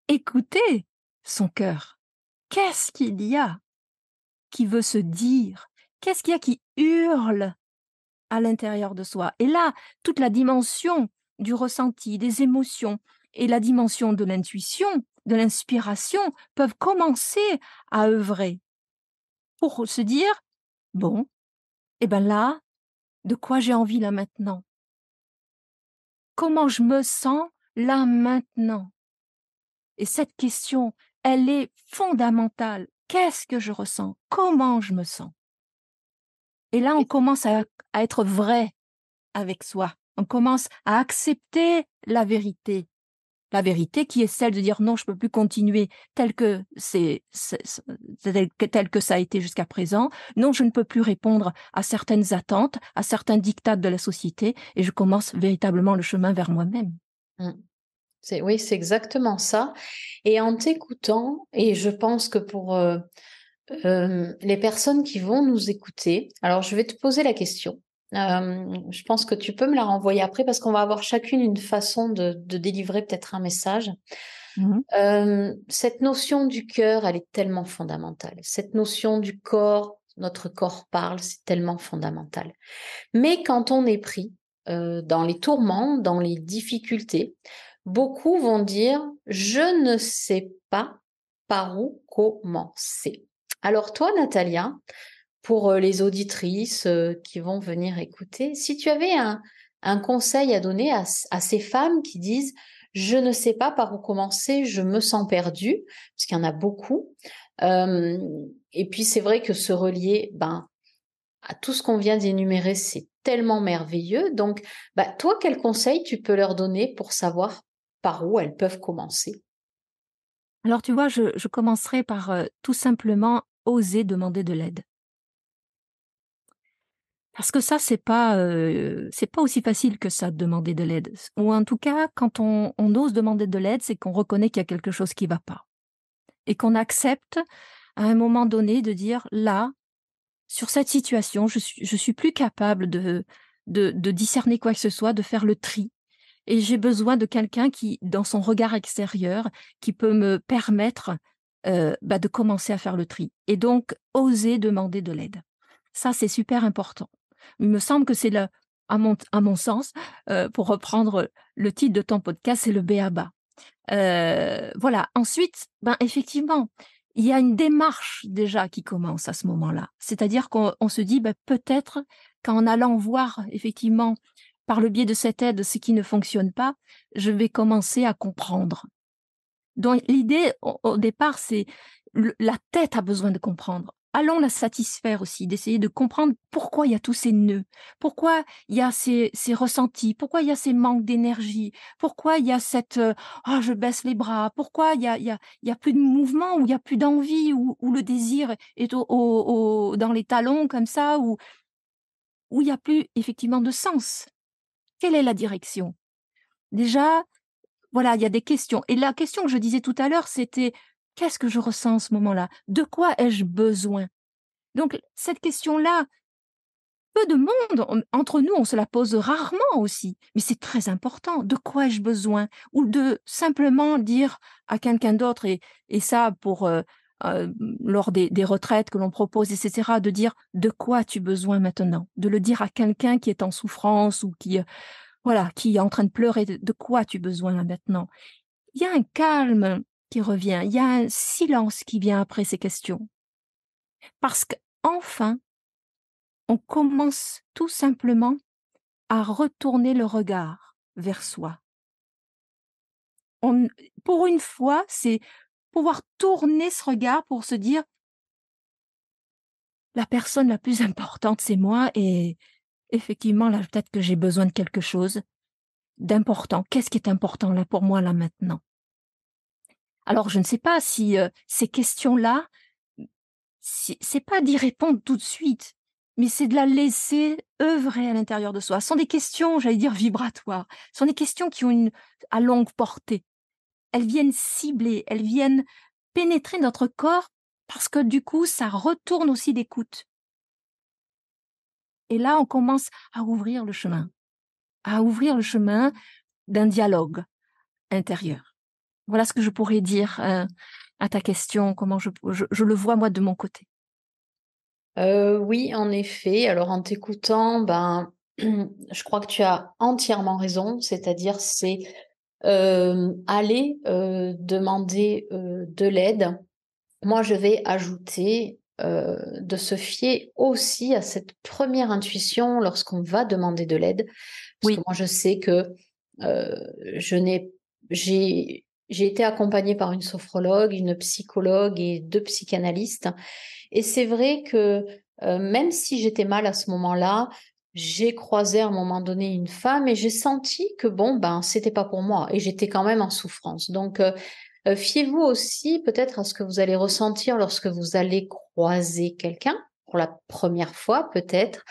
Écoutez son cœur. Qu'est-ce qu'il y a qui veut se dire? Qu'est-ce qu'il y a qui hurle à l'intérieur de soi? Et là, toute la dimension du ressenti, des émotions et la dimension de l'intuition, de l'inspiration peuvent commencer à œuvrer pour se dire, bon, et eh ben là, de quoi j'ai envie là maintenant? Comment je me sens là maintenant? Et cette question, elle est fondamentale. Qu'est-ce que je ressens? Comment je me sens? Et là, on commence à, à être vrai avec soi. On commence à accepter la vérité. La vérité qui est celle de dire non, je ne peux plus continuer tel que c'est tel que ça a été jusqu'à présent. Non, je ne peux plus répondre à certaines attentes, à certains dictats de la société, et je commence véritablement le chemin vers moi-même. Mmh. C'est oui, c'est exactement ça. Et en t'écoutant, et je pense que pour euh, euh, les personnes qui vont nous écouter, alors je vais te poser la question. Euh, je pense que tu peux me la renvoyer après parce qu'on va avoir chacune une façon de, délivrer peut-être un message. Mmh cette notion du cœur, elle est tellement fondamentale. Cette notion du corps, notre corps parle, c'est tellement fondamental. Mais quand on est pris dans les tourments, dans les difficultés, beaucoup vont dire je ne sais pas par où commencer. Alors toi, Natalia, pour euh, les auditrices euh, qui vont venir écouter, si tu avais un, conseil à donner à, ces femmes qui disent je ne sais pas par où commencer, je me sens perdue, parce qu'il y en a beaucoup. et puis c'est vrai que se relier ben, à tout ce qu'on vient d'énumérer, c'est tellement merveilleux. Donc, bah, toi, quel conseil tu peux leur donner pour savoir par où elles peuvent commencer Alors, tu vois, je, commencerai par euh, tout simplement oser demander de l'aide. Parce que ça, c'est pas, c'est pas aussi facile que ça de demander de l'aide. Ou en tout cas, quand on, ose demander de l'aide, c'est qu'on reconnaît qu'il y a quelque chose qui va pas. Et qu'on accepte à un moment donné de dire là, sur cette situation, je suis, je suis plus capable de, de, discerner quoi que ce soit, de faire le tri. Et j'ai besoin de quelqu'un qui, dans son regard extérieur, qui peut me permettre bah, de commencer à faire le tri. Et donc, oser demander de l'aide. Ça, c'est super important. Il me semble que c'est le, à mon, à mon sens, euh, pour reprendre le titre de ton podcast, c'est le béaba. Euh, voilà. Ensuite, ben effectivement, il y a une démarche déjà qui commence à ce moment-là. C'est-à-dire qu'on se dit ben, peut-être qu'en allant voir effectivement par le biais de cette aide ce qui ne fonctionne pas, je vais commencer à comprendre. Donc l'idée au départ, c'est la tête a besoin de comprendre allons la satisfaire aussi, d'essayer de comprendre pourquoi il y a tous ces nœuds, pourquoi il y a ces, ressentis, pourquoi il y a ces manques d'énergie, pourquoi il y a cette euh, oh, je baisse les bras, pourquoi il y a, il y a, plus de mouvement, ou il y a plus d'envie, ou, le désir est au, dans les talons comme ça, ou où il n'y a plus effectivement de sens. Quelle est la direction? Déjà, voilà, il y a des questions. Et la question que je disais tout à l'heure, c'était Qu'est-ce que je ressens en ce moment-là? De quoi ai-je besoin? Donc, cette question-là, peu de monde, entre nous, on se la pose rarement aussi, mais c'est très important. De quoi ai-je besoin? Ou de simplement dire à quelqu'un d'autre, et, ça pour euh, euh, lors des, retraites que l'on propose, etc., de dire de quoi as-tu besoin maintenant? De le dire à quelqu'un qui est en souffrance ou qui, euh, voilà, qui est en train de pleurer, de, quoi as-tu besoin maintenant? Il y a un calme qui revient, il y a un silence qui vient après ces questions. Parce qu'enfin, on commence tout simplement à retourner le regard vers soi. On, pour une fois, c'est pouvoir tourner ce regard pour se dire la personne la plus importante, c'est moi et effectivement, là, peut-être que j'ai besoin de quelque chose d'important. Qu'est-ce qui est important là pour moi là maintenant? Alors, je ne sais pas si euh, ces questions-là, c'est pas d'y répondre tout de suite, mais c'est de la laisser œuvrer à l'intérieur de soi. Ce sont des questions, j'allais dire, vibratoires. Ce sont des questions qui ont une à longue portée. Elles viennent cibler, elles viennent pénétrer notre corps parce que du coup, ça retourne aussi d'écoute. Et là, on commence à ouvrir le chemin, à ouvrir le chemin d'un dialogue intérieur. Voilà ce que je pourrais dire euh, à ta question, comment je, le vois moi de mon côté. Euh, oui, en effet. Alors en t'écoutant, ben, je crois que tu as entièrement raison, c'est-à-dire c'est euh, aller euh, demander euh, de l'aide. Moi, je vais ajouter de se fier aussi à cette première intuition lorsqu'on va demander de l'aide. Parce que moi, je sais que je n'ai, j'ai, j'ai été accompagnée par une sophrologue, une psychologue et deux psychanalystes. Et c'est vrai que même si j'étais mal à ce moment-là, j'ai croisé à un moment donné une femme et j'ai senti que bon ben c'était pas pour moi et j'étais quand même en souffrance. Donc euh, euh, fiez-vous aussi peut-être à ce que vous allez ressentir lorsque vous allez croiser quelqu'un pour la première fois peut-être.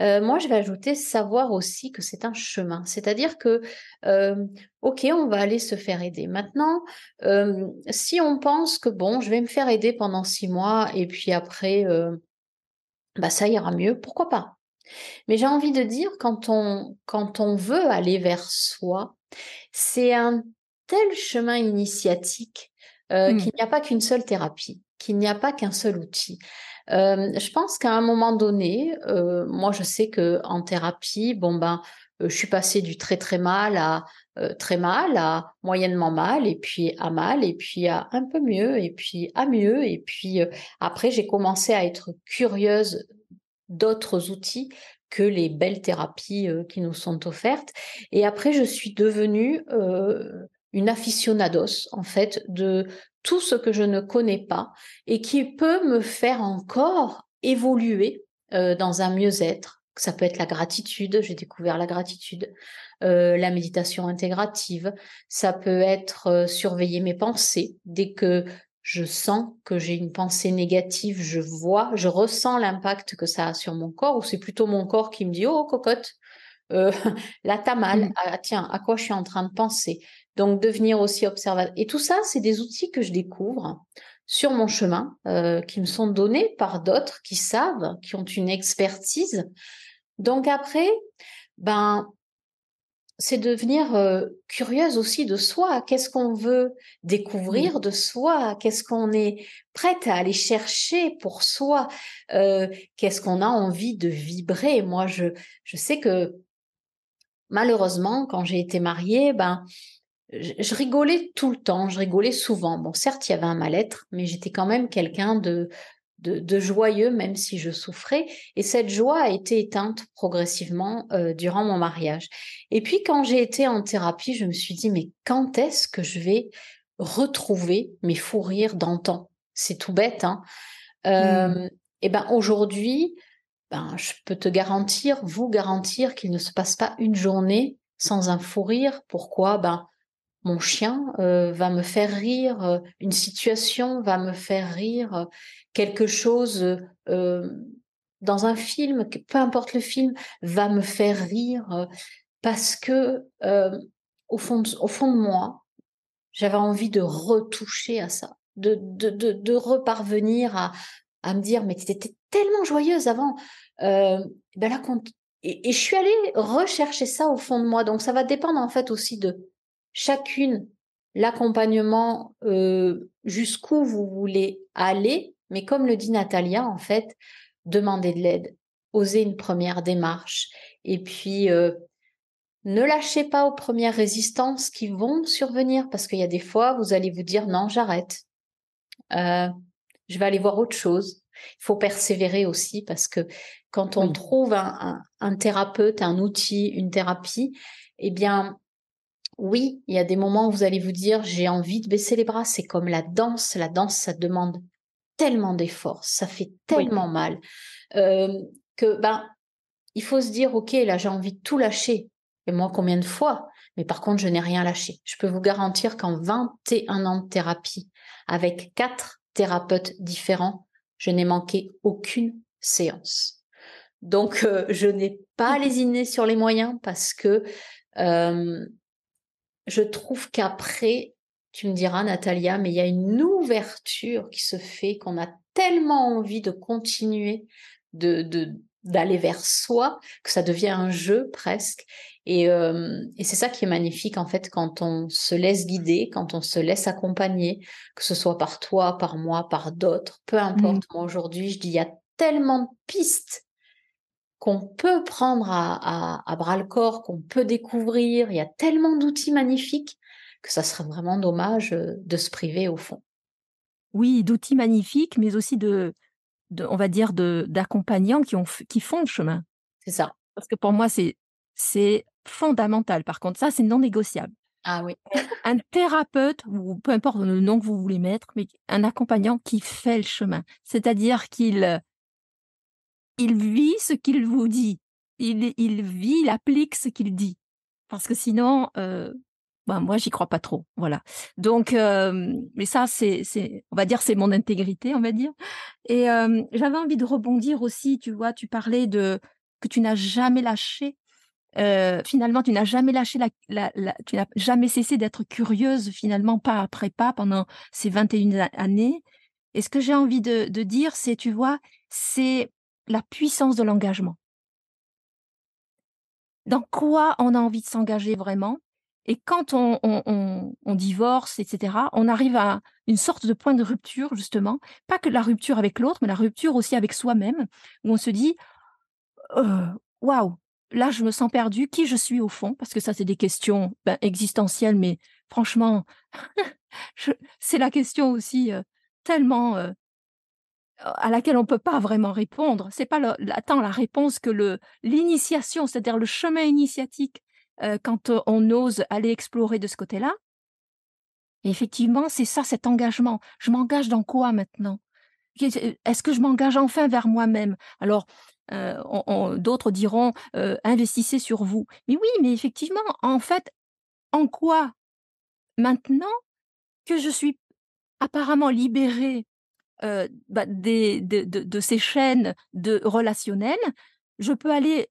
Euh, moi, je vais ajouter savoir aussi que c'est un chemin. C'est-à-dire que, ok, on va aller se faire aider. Maintenant, si on pense que bon, je vais me faire aider pendant six mois et puis après, bah ça ira mieux, pourquoi pas? Mais j'ai envie de dire, quand on, quand on veut aller vers soi, c'est un tel chemin initiatique euh, mmh. qu'il n'y a pas qu'une seule thérapie, qu'il n'y a pas qu'un seul outil. Euh, je pense qu'à un moment donné, euh, moi je sais que en thérapie, bon ben, je suis passée du très très mal à très mal à moyennement mal et puis à mal et puis à un peu mieux et puis à mieux et puis après j'ai commencé à être curieuse d'autres outils que les belles thérapies qui nous sont offertes. Et après, je suis devenue une aficionados, en fait, de tout ce que je ne connais pas et qui peut me faire encore évoluer dans un mieux-être. Ça peut être la gratitude, j'ai découvert la gratitude, la méditation intégrative, ça peut être surveiller mes pensées. Dès que je sens que j'ai une pensée négative, je vois, je ressens l'impact que ça a sur mon corps, ou c'est plutôt mon corps qui me dit oh cocotte, euh, là t'as mal, mmh. ah, tiens, à quoi je suis en train de penser? Donc devenir aussi observateur. Et tout ça, c'est des outils que je découvre sur mon chemin, euh, qui me sont donnés par d'autres qui savent, qui ont une expertise. Donc après, ben c'est devenir euh, curieuse aussi de soi. Qu'est-ce qu'on veut découvrir de soi? Qu'est-ce qu'on est prête à aller chercher pour soi? Euh, Qu'est-ce qu'on a envie de vibrer? Moi, je, je sais que malheureusement, quand j'ai été mariée, ben, je, rigolais tout le temps, je rigolais souvent. Bon, certes, il y avait un mal-être, mais j'étais quand même quelqu'un de, de, joyeux, même si je souffrais. Et cette joie a été éteinte progressivement euh, durant mon mariage. Et puis quand j'ai été en thérapie, je me suis dit, mais quand est-ce que je vais retrouver mes fous rires d'antan? C'est tout bête, hein euh, mmh. Et ben aujourd'hui, ben, je peux te garantir, vous garantir qu'il ne se passe pas une journée sans un fou rire. Pourquoi? Ben mon chien euh, va me faire rire, euh, une situation va me faire rire, euh, quelque chose dans un film, peu importe le film, va me faire rire parce que au fond, de, au fond de moi, j'avais envie de retoucher à ça, de, de, de, de reparvenir à, à me dire mais tu étais tellement joyeuse avant. ben là, et, et je suis allée rechercher ça au fond de moi. Donc ça va dépendre en fait aussi de chacune l'accompagnement euh, jusqu'où vous voulez aller, mais comme le dit Natalia, en fait, demandez de l'aide, osez une première démarche, et puis euh, ne lâchez pas aux premières résistances qui vont survenir, parce qu'il y a des fois, vous allez vous dire non, j'arrête, euh, je vais aller voir autre chose. Il faut persévérer aussi, parce que quand on trouve un, un thérapeute, un outil, une thérapie, eh bien, oui, il y a des moments où vous allez vous dire j'ai envie de baisser les bras. C'est comme la danse. La danse, ça demande tellement d'efforts, ça fait tellement mal euh, que ben il faut se dire ok là j'ai envie de tout lâcher. Et moi combien de fois? Mais par contre je n'ai rien lâché. Je peux vous garantir qu'en 21 ans de thérapie avec quatre thérapeutes différents, je n'ai manqué aucune séance. Donc euh, je n'ai pas mmh. lésiné sur les moyens parce que euh, je trouve qu'après, tu me diras, Natalia, mais il y a une ouverture qui se fait, qu'on a tellement envie de continuer, de, d'aller vers soi, que ça devient un jeu presque. Et, euh, et c'est ça qui est magnifique en fait quand on se laisse guider, quand on se laisse accompagner, que ce soit par toi, par moi, par d'autres, peu importe. Mmh. Moi aujourd'hui, je dis il y a tellement de pistes qu'on peut prendre à, à bras le corps, qu'on peut découvrir. Il y a tellement d'outils magnifiques que ça serait vraiment dommage de se priver au fond. Oui, d'outils magnifiques, mais aussi de, de on va dire, d'accompagnants qui ont qui font le chemin. C'est ça. Parce que pour moi, c'est c'est fondamental. Par contre, ça, c'est non négociable. Ah oui. un thérapeute, ou peu importe le nom que vous voulez mettre, mais un accompagnant qui fait le chemin. C'est-à-dire qu'il il vit ce qu'il vous dit. Il, il vit, il applique ce qu'il dit. Parce que sinon, euh, ben, moi, j'y crois pas trop. Voilà. Donc, euh, mais ça, c'est, on va dire, c'est mon intégrité, on va dire. Et euh, j'avais envie de rebondir aussi. Tu vois, tu parlais de que tu n'as jamais lâché. Euh, finalement, tu n'as jamais lâché la, tu n'as jamais cessé d'être curieuse, finalement, pas après pas, pendant ces 21 années. Et ce que j'ai envie de dire, c'est, tu vois, c'est la puissance de l'engagement. Dans quoi on a envie de s'engager vraiment? Et quand on, divorce, etc., on arrive à une sorte de point de rupture, justement, pas que la rupture avec l'autre, mais la rupture aussi avec soi-même, où on se dit, «Euh, waouh, là, je me sens perdu, qui je suis au fond, parce que ça, c'est des questions ben, existentielles, mais franchement, c'est la question aussi euh, tellement euh, à laquelle on peut pas vraiment répondre. C'est pas tant la réponse que le l'initiation, c'est-à-dire le chemin initiatique euh, quand on ose aller explorer de ce côté-là. effectivement, c'est ça, cet engagement. Je m'engage dans quoi maintenant? Est-ce que je m'engage enfin vers moi-même? Alors, d'autres diront investissez sur vous. Mais oui, mais effectivement, en fait, en quoi maintenant que je suis apparemment libérée bah, des, de, ces chaînes de relationnelles, je peux aller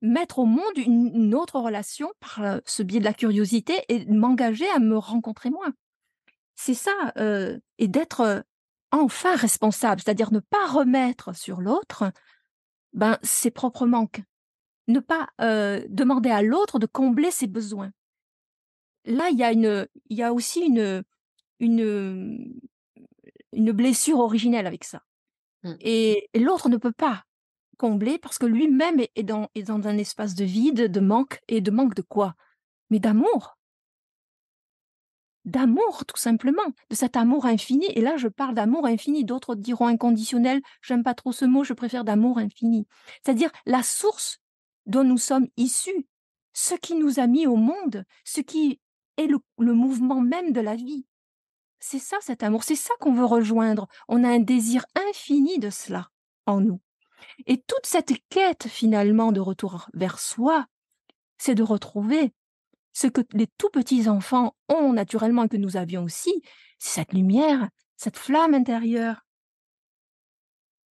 mettre au monde une, autre relation par ce biais de la curiosité et m'engager à me rencontrer moi. C'est ça, et d'être enfin responsable, c'est-à-dire ne pas remettre sur l'autre ben, ses propres manques, ne pas demander à l'autre de combler ses besoins. Là, il y a, aussi une, une blessure originelle avec ça. Mmh. et l'autre ne peut pas combler parce que lui-même est, dans, est dans un espace de vide, de manque, et de manque de quoi? Mais d'amour. D'amour, tout simplement, de cet amour infini. Et là, je parle d'amour infini. D'autres diront inconditionnel. J'aime pas trop ce mot, je préfère d'amour infini. C'est-à-dire la source dont nous sommes issus, ce qui nous a mis au monde, ce qui est le, le mouvement même de la vie. C'est ça cet amour, c'est ça qu'on veut rejoindre. On a un désir infini de cela en nous. Et toute cette quête finalement de retour vers soi, c'est de retrouver ce que les tout petits enfants ont naturellement et que nous avions aussi, c'est cette lumière, cette flamme intérieure.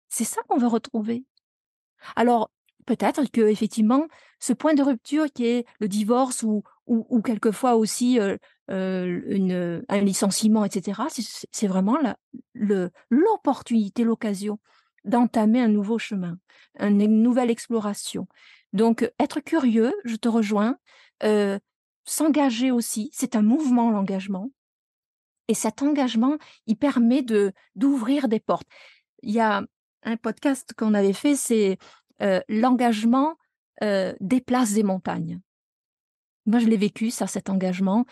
C'est ça qu'on veut retrouver. Alors, peut-être que effectivement, ce point de rupture qui est le divorce ou, ou, quelquefois aussi euh, euh, une, un licenciement, etc., c'est vraiment l'opportunité, l'occasion d'entamer un nouveau chemin, une nouvelle exploration. Donc, être curieux, je te rejoins, euh, s'engager aussi, c'est un mouvement, l'engagement. Et cet engagement, il permet de d'ouvrir des portes. Il y a un podcast qu'on avait fait, c'est euh, l'engagement euh, déplace des montagnes. Moi, je l'ai vécu, ça, cet engagement,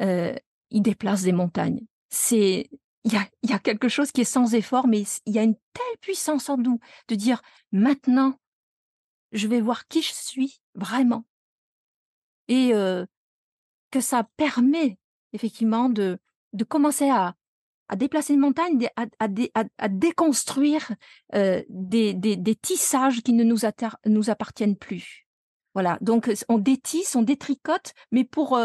il déplace des montagnes. C'est il y a, quelque chose qui est sans effort, mais il y a une telle puissance en nous de dire maintenant, je vais voir qui je suis vraiment. Et que ça permet effectivement de, de commencer à, à déplacer une montagne, à, à, déconstruire des, des, des, tissages qui ne nous, nous appartiennent plus. Voilà, donc on détisse, on détricote, mais pour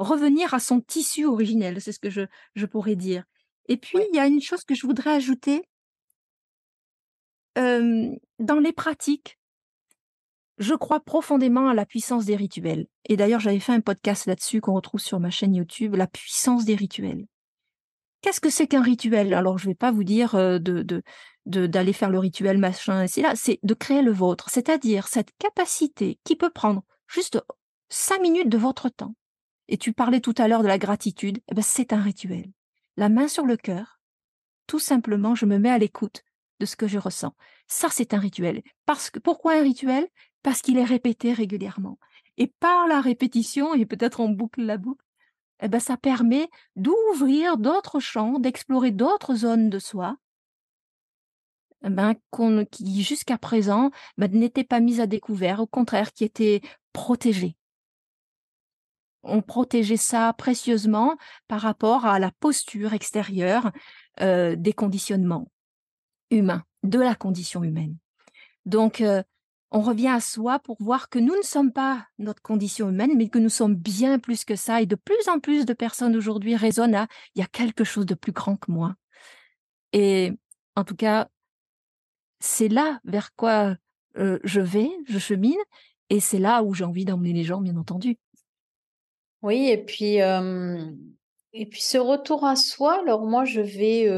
revenir à son tissu originel, c'est ce que je, je pourrais dire. Et puis, il y a une chose que je voudrais ajouter. dans les pratiques, je crois profondément à la puissance des rituels. Et d'ailleurs, j'avais fait un podcast là-dessus qu'on retrouve sur ma chaîne YouTube, la puissance des rituels. Qu'est-ce que c'est qu'un rituel? Alors, je ne vais pas vous dire de, d'aller faire le rituel machin, c'est là, c'est de créer le vôtre, c'est-à-dire cette capacité qui peut prendre juste cinq minutes de votre temps. Et tu parlais tout à l'heure de la gratitude, eh ben, c'est un rituel la main sur le cœur. Tout simplement, je me mets à l'écoute de ce que je ressens. Ça, c'est un rituel. Parce que, pourquoi un rituel? Parce qu'il est répété régulièrement. Et par la répétition, et peut-être on boucle la boucle, eh ben, ça permet d'ouvrir d'autres champs, d'explorer d'autres zones de soi, eh ben, qui jusqu'à présent ben, n'étaient pas mises à découvert, au contraire, qui étaient protégées. On protégeait ça précieusement par rapport à la posture extérieure des conditionnements humains, de la condition humaine. Donc, on revient à soi pour voir que nous ne sommes pas notre condition humaine, mais que nous sommes bien plus que ça. Et de plus en plus de personnes aujourd'hui raisonnent à il y a quelque chose de plus grand que moi. Et en tout cas, c'est là vers quoi je vais, je chemine, et c'est là où j'ai envie d'emmener les gens, bien entendu. Oui, et puis et puis ce retour à soi, alors moi je vais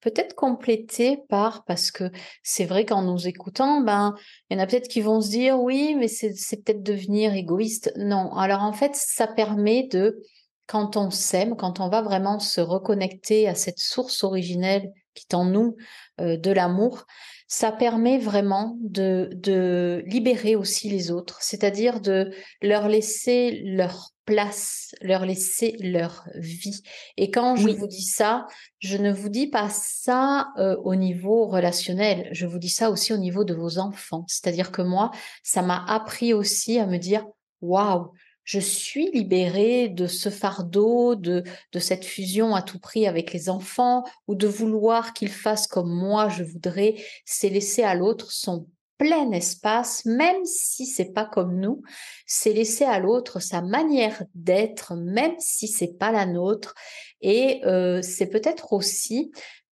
peut-être compléter par, parce que c'est vrai qu'en nous écoutant, ben il y en a peut-être qui vont se dire oui, mais c'est peut-être devenir égoïste. Non, alors en fait ça permet de, quand on s'aime, quand on va vraiment se reconnecter à cette source originelle qui est en nous, de l'amour, ça permet vraiment de, de libérer aussi les autres, c'est-à-dire de leur laisser leur place, leur laisser leur vie. Et quand je vous dis ça, je ne vous dis pas ça euh, au niveau relationnel, je vous dis ça aussi au niveau de vos enfants. C'est-à-dire que moi, ça m'a appris aussi à me dire, waouh, je suis libérée de ce fardeau, de, de cette fusion à tout prix avec les enfants, ou de vouloir qu'ils fassent comme moi je voudrais, c'est laisser à l'autre son plein espace, même si c'est pas comme nous, c'est laisser à l'autre sa manière d'être, même si c'est pas la nôtre. Et euh, c'est peut-être aussi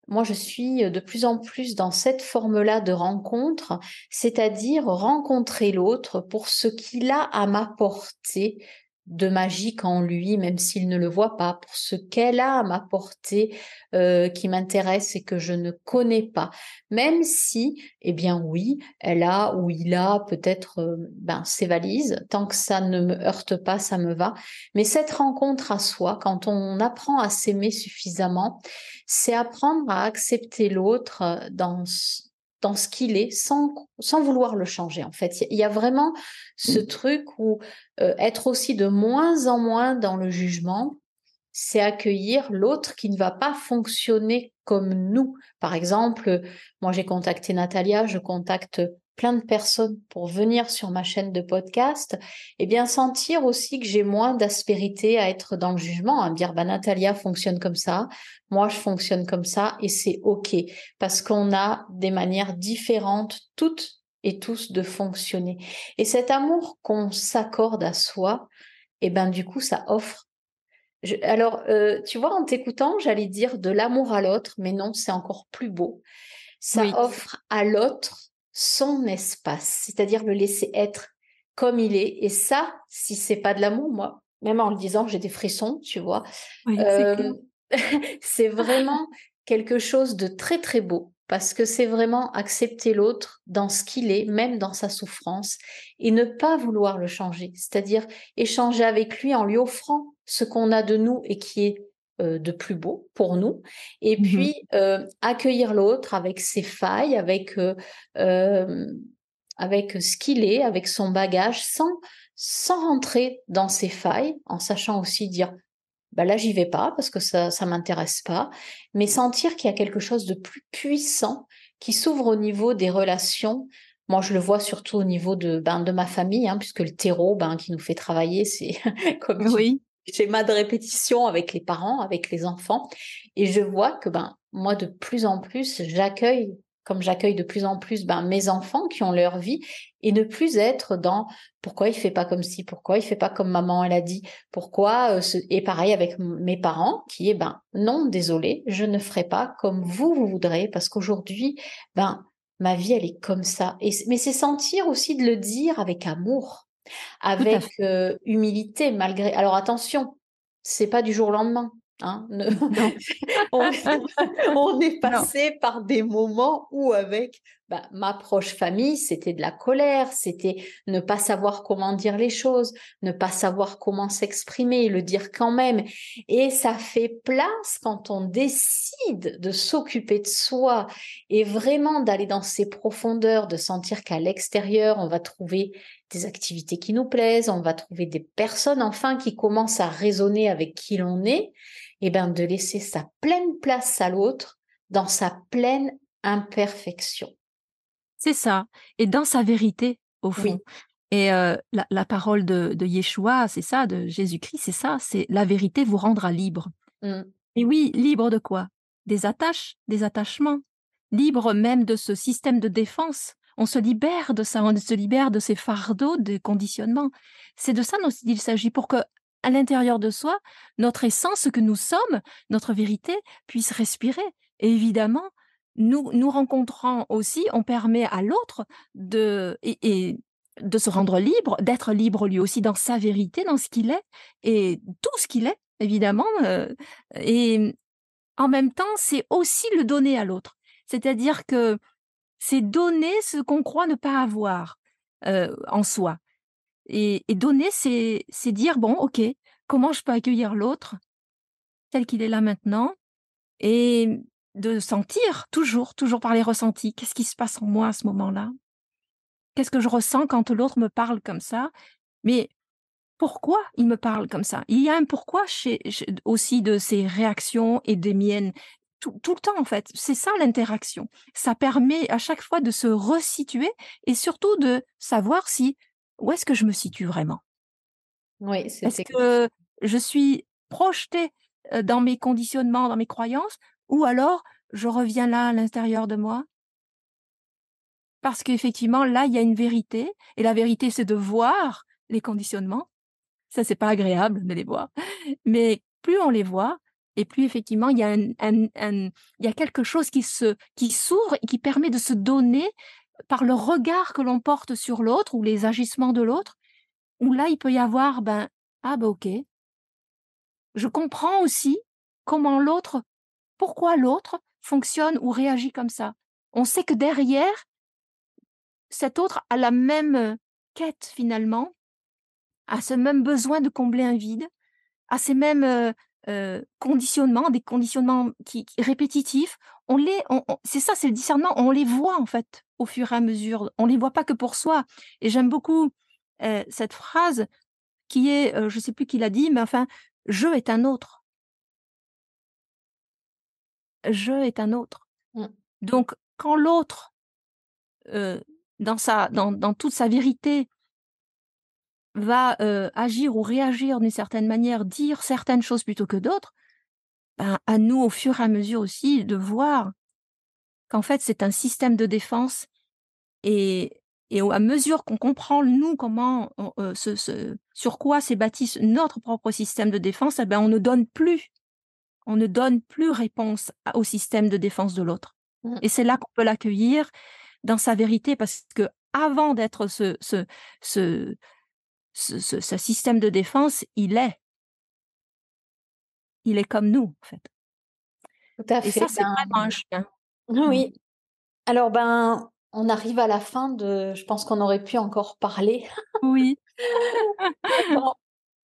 moi, je suis de plus en plus dans cette forme-là de rencontre, c'est-à-dire rencontrer l'autre pour ce qu'il a à m'apporter de magique en lui, même s'il ne le voit pas, pour ce qu'elle a à m'apporter euh, qui m'intéresse et que je ne connais pas. Même si, eh bien oui, elle a ou il a peut-être euh, ben, ses valises, tant que ça ne me heurte pas, ça me va. Mais cette rencontre à soi, quand on apprend à s'aimer suffisamment, c'est apprendre à accepter l'autre dans dans ce qu'il est sans, sans vouloir le changer en fait. Il y a vraiment ce mmh. truc où euh, être aussi de moins en moins dans le jugement, c'est accueillir l'autre qui ne va pas fonctionner comme nous. Par exemple, moi j'ai contacté Natalia, je contacte plein de personnes pour venir sur ma chaîne de podcast, et eh bien sentir aussi que j'ai moins d'aspérité à être dans le jugement, à me dire bah Natalia fonctionne comme ça, moi je fonctionne comme ça et c'est ok parce qu'on a des manières différentes toutes et tous de fonctionner. Et cet amour qu'on s'accorde à soi, et eh ben du coup ça offre alors, euh, tu vois, en t'écoutant, j'allais dire de l'amour à l'autre, mais non, c'est encore plus beau. Ça offre à l'autre son espace, c'est-à-dire le laisser être comme il est. Et ça, si c'est pas de l'amour, moi, même en le disant, j'ai des frissons, tu vois. Euh, c'est vraiment quelque chose de très très beau parce que c'est vraiment accepter l'autre dans ce qu'il est, même dans sa souffrance, et ne pas vouloir le changer, c'est-à-dire échanger avec lui en lui offrant ce qu'on a de nous et qui est de plus beau pour nous, et mmh puis euh, accueillir l'autre avec ses failles, avec euh, avec ce qu'il est, avec son bagage, sans sans rentrer dans ses failles, en sachant aussi dire bah là j'y vais pas parce que ça ça m'intéresse pas, mais sentir qu'il y a quelque chose de plus puissant qui s'ouvre au niveau des relations. Moi, je le vois surtout au niveau de ben de ma famille, hein, puisque le terreau, ben qui nous fait travailler, c'est comme oui schéma de répétition avec les parents, avec les enfants. Et je vois que ben, moi, de plus en plus, j'accueille, comme j'accueille de plus en plus ben, mes enfants qui ont leur vie, et ne plus être dans pourquoi il fait pas comme ci, pourquoi il fait pas comme maman elle a dit, pourquoi, euh, ce... et pareil avec mes parents, qui est ben non, désolé, je ne ferai pas comme vous, vous voudrez, parce qu'aujourd'hui, ben, ma vie, elle est comme ça. Et, mais c'est sentir aussi de le dire avec amour avec euh, humilité malgré. Alors attention, c'est pas du jour au lendemain. Hein, on, est passé par des moments où avec bah, ma proche famille, c'était de la colère, c'était ne pas savoir comment dire les choses, ne pas savoir comment s'exprimer, le dire quand même. Et ça fait place quand on décide de s'occuper de soi et vraiment d'aller dans ses profondeurs, de sentir qu'à l'extérieur, on va trouver des activités qui nous plaisent, on va trouver des personnes enfin qui commencent à raisonner avec qui l'on est, et bien de laisser sa pleine place à l'autre dans sa pleine imperfection. C'est ça. Et dans sa vérité, au fond. Et euh, la, parole de, de Yeshua, c'est ça, de Jésus-Christ, c'est ça, c'est la vérité vous rendra libre. Mmh. Et oui, libre de quoi? Des attaches, des attachements, libre même de ce système de défense. On se libère de ça, on se libère de ces fardeaux de conditionnement. C'est de ça dont il s'agit pour que, à l'intérieur de soi, notre essence, ce que nous sommes, notre vérité, puisse respirer. Et évidemment, nous nous rencontrant aussi, on permet à l'autre de et, de se rendre libre, d'être libre lui aussi dans sa vérité, dans ce qu'il est et tout ce qu'il est évidemment. Euh, et en même temps, c'est aussi le donner à l'autre. C'est-à-dire que c'est donner ce qu'on croit ne pas avoir en soi. Et, et donner, c'est dire bon, ok, comment je peux accueillir l'autre tel qu'il est là maintenant et de sentir toujours, toujours par les ressentis. Qu'est-ce qui se passe en moi à ce moment-là? Qu'est-ce que je ressens quand l'autre me parle comme ça? Mais pourquoi il me parle comme ça? Il y a un pourquoi chez, aussi de ses réactions et des miennes. Tout, le temps, en fait. C'est ça l'interaction. Ça permet à chaque fois de se resituer et surtout de savoir si où est-ce que je me situe vraiment? Oui, c'est Est-ce que je suis projetée dans mes conditionnements, dans mes croyances, ou alors je reviens là à l'intérieur de moi? Parce qu'effectivement là il y a une vérité et la vérité c'est de voir les conditionnements ça c'est pas agréable de les voir mais plus on les voit et plus effectivement il y a quelque chose qui se qui s'ouvre et qui permet de se donner par le regard que l'on porte sur l'autre ou les agissements de l'autre où là il peut y avoir ben ah ben ok je comprends aussi comment l'autre pourquoi l'autre fonctionne ou réagit comme ça. On sait que derrière, cet autre a la même quête finalement, a ce même besoin de combler un vide, a ces mêmes conditionnements, des conditionnements qui, répétitifs. On les, c'est ça, c'est le discernement. On les voit en fait au fur et à mesure. On les voit pas que pour soi. Et j'aime beaucoup cette phrase qui est, je ne sais plus qui l'a dit, mais enfin, je est un autre je est un autre. Mmh. Donc, quand l'autre, dans, sa, dans, dans, toute sa vérité, va agir ou réagir d'une certaine manière, dire certaines choses plutôt que d'autres, ben, à nous, au fur et à mesure aussi, de voir qu'en fait, c'est un système de défense et, et à mesure qu'on comprend, nous, comment, ce, sur quoi s'est bâti notre propre système de défense, eh ben, on ne donne plus on ne donne plus réponse au système de défense de l'autre. Mmh. Et c'est là qu'on peut l'accueillir dans sa vérité, parce que avant d'être ce, ce, ce, ce, système de défense, il est. Il est comme nous, en fait. Tout à fait. Et ça, c'est ben vraiment un chien. Oui. Mmh. Alors, ben, on arrive à la fin de. Je pense qu'on aurait pu encore parler. Oui.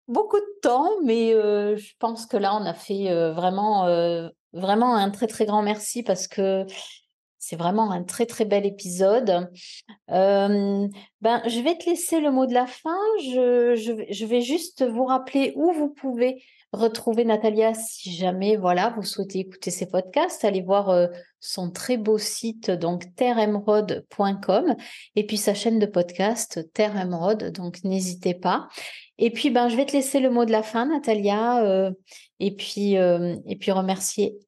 beaucoup de temps, mais je pense que là, on a fait vraiment, vraiment un très très grand merci parce que c'est vraiment un très très bel épisode. ben, je vais te laisser le mot de la fin. Je, vais juste vous rappeler où vous pouvez retrouver Natalia si jamais voilà vous souhaitez écouter ses podcasts. Allez voir son très beau site donc terreemeraude.com et puis sa chaîne de podcast Terre Donc n'hésitez pas. Et puis, ben, je vais te laisser le mot de la fin, Natalia, et, puis, et puis remercier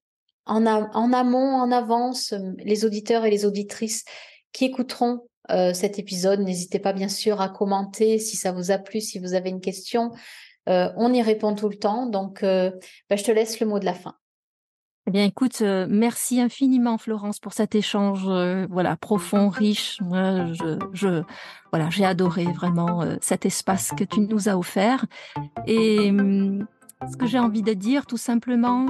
en, amont, en avance, euh, les auditeurs et les auditrices qui écouteront cet épisode. N'hésitez pas, bien sûr, à commenter si ça vous a plu, si vous avez une question. on y répond tout le temps. Donc, ben, je te laisse le mot de la fin. Eh bien, écoute, euh, merci infiniment, Florence, pour cet échange, euh, voilà, profond, riche. je, je, voilà, j'ai adoré vraiment euh, cet espace que tu nous as offert. Et hum, ce que j'ai envie de dire, tout simplement,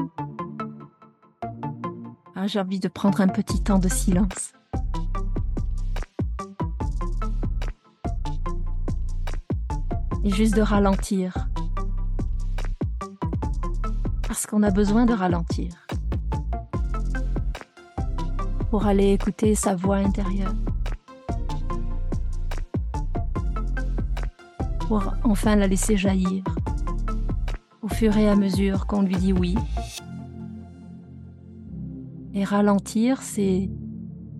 ah, j'ai envie de prendre un petit temps de silence. Et juste de ralentir. Parce qu'on a besoin de ralentir. Pour aller écouter sa voix intérieure. Pour enfin la laisser jaillir. Au fur et à mesure qu'on lui dit oui et ralentir, c'est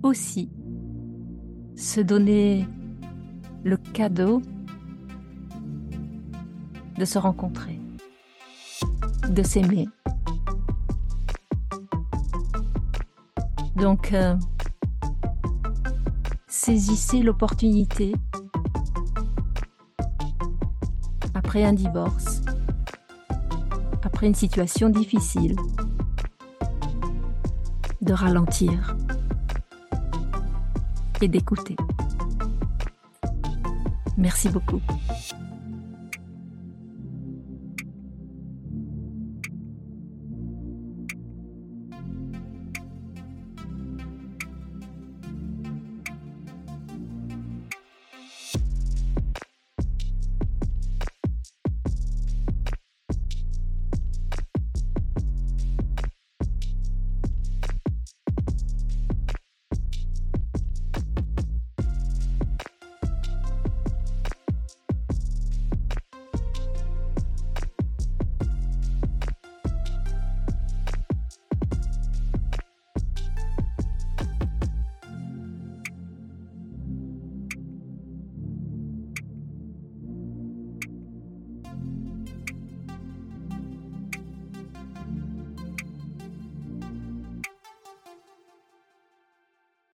aussi se donner le cadeau de se rencontrer, de s'aimer. Donc, euh, saisissez l'opportunité après un divorce, après une situation difficile, de ralentir et d'écouter. Merci beaucoup.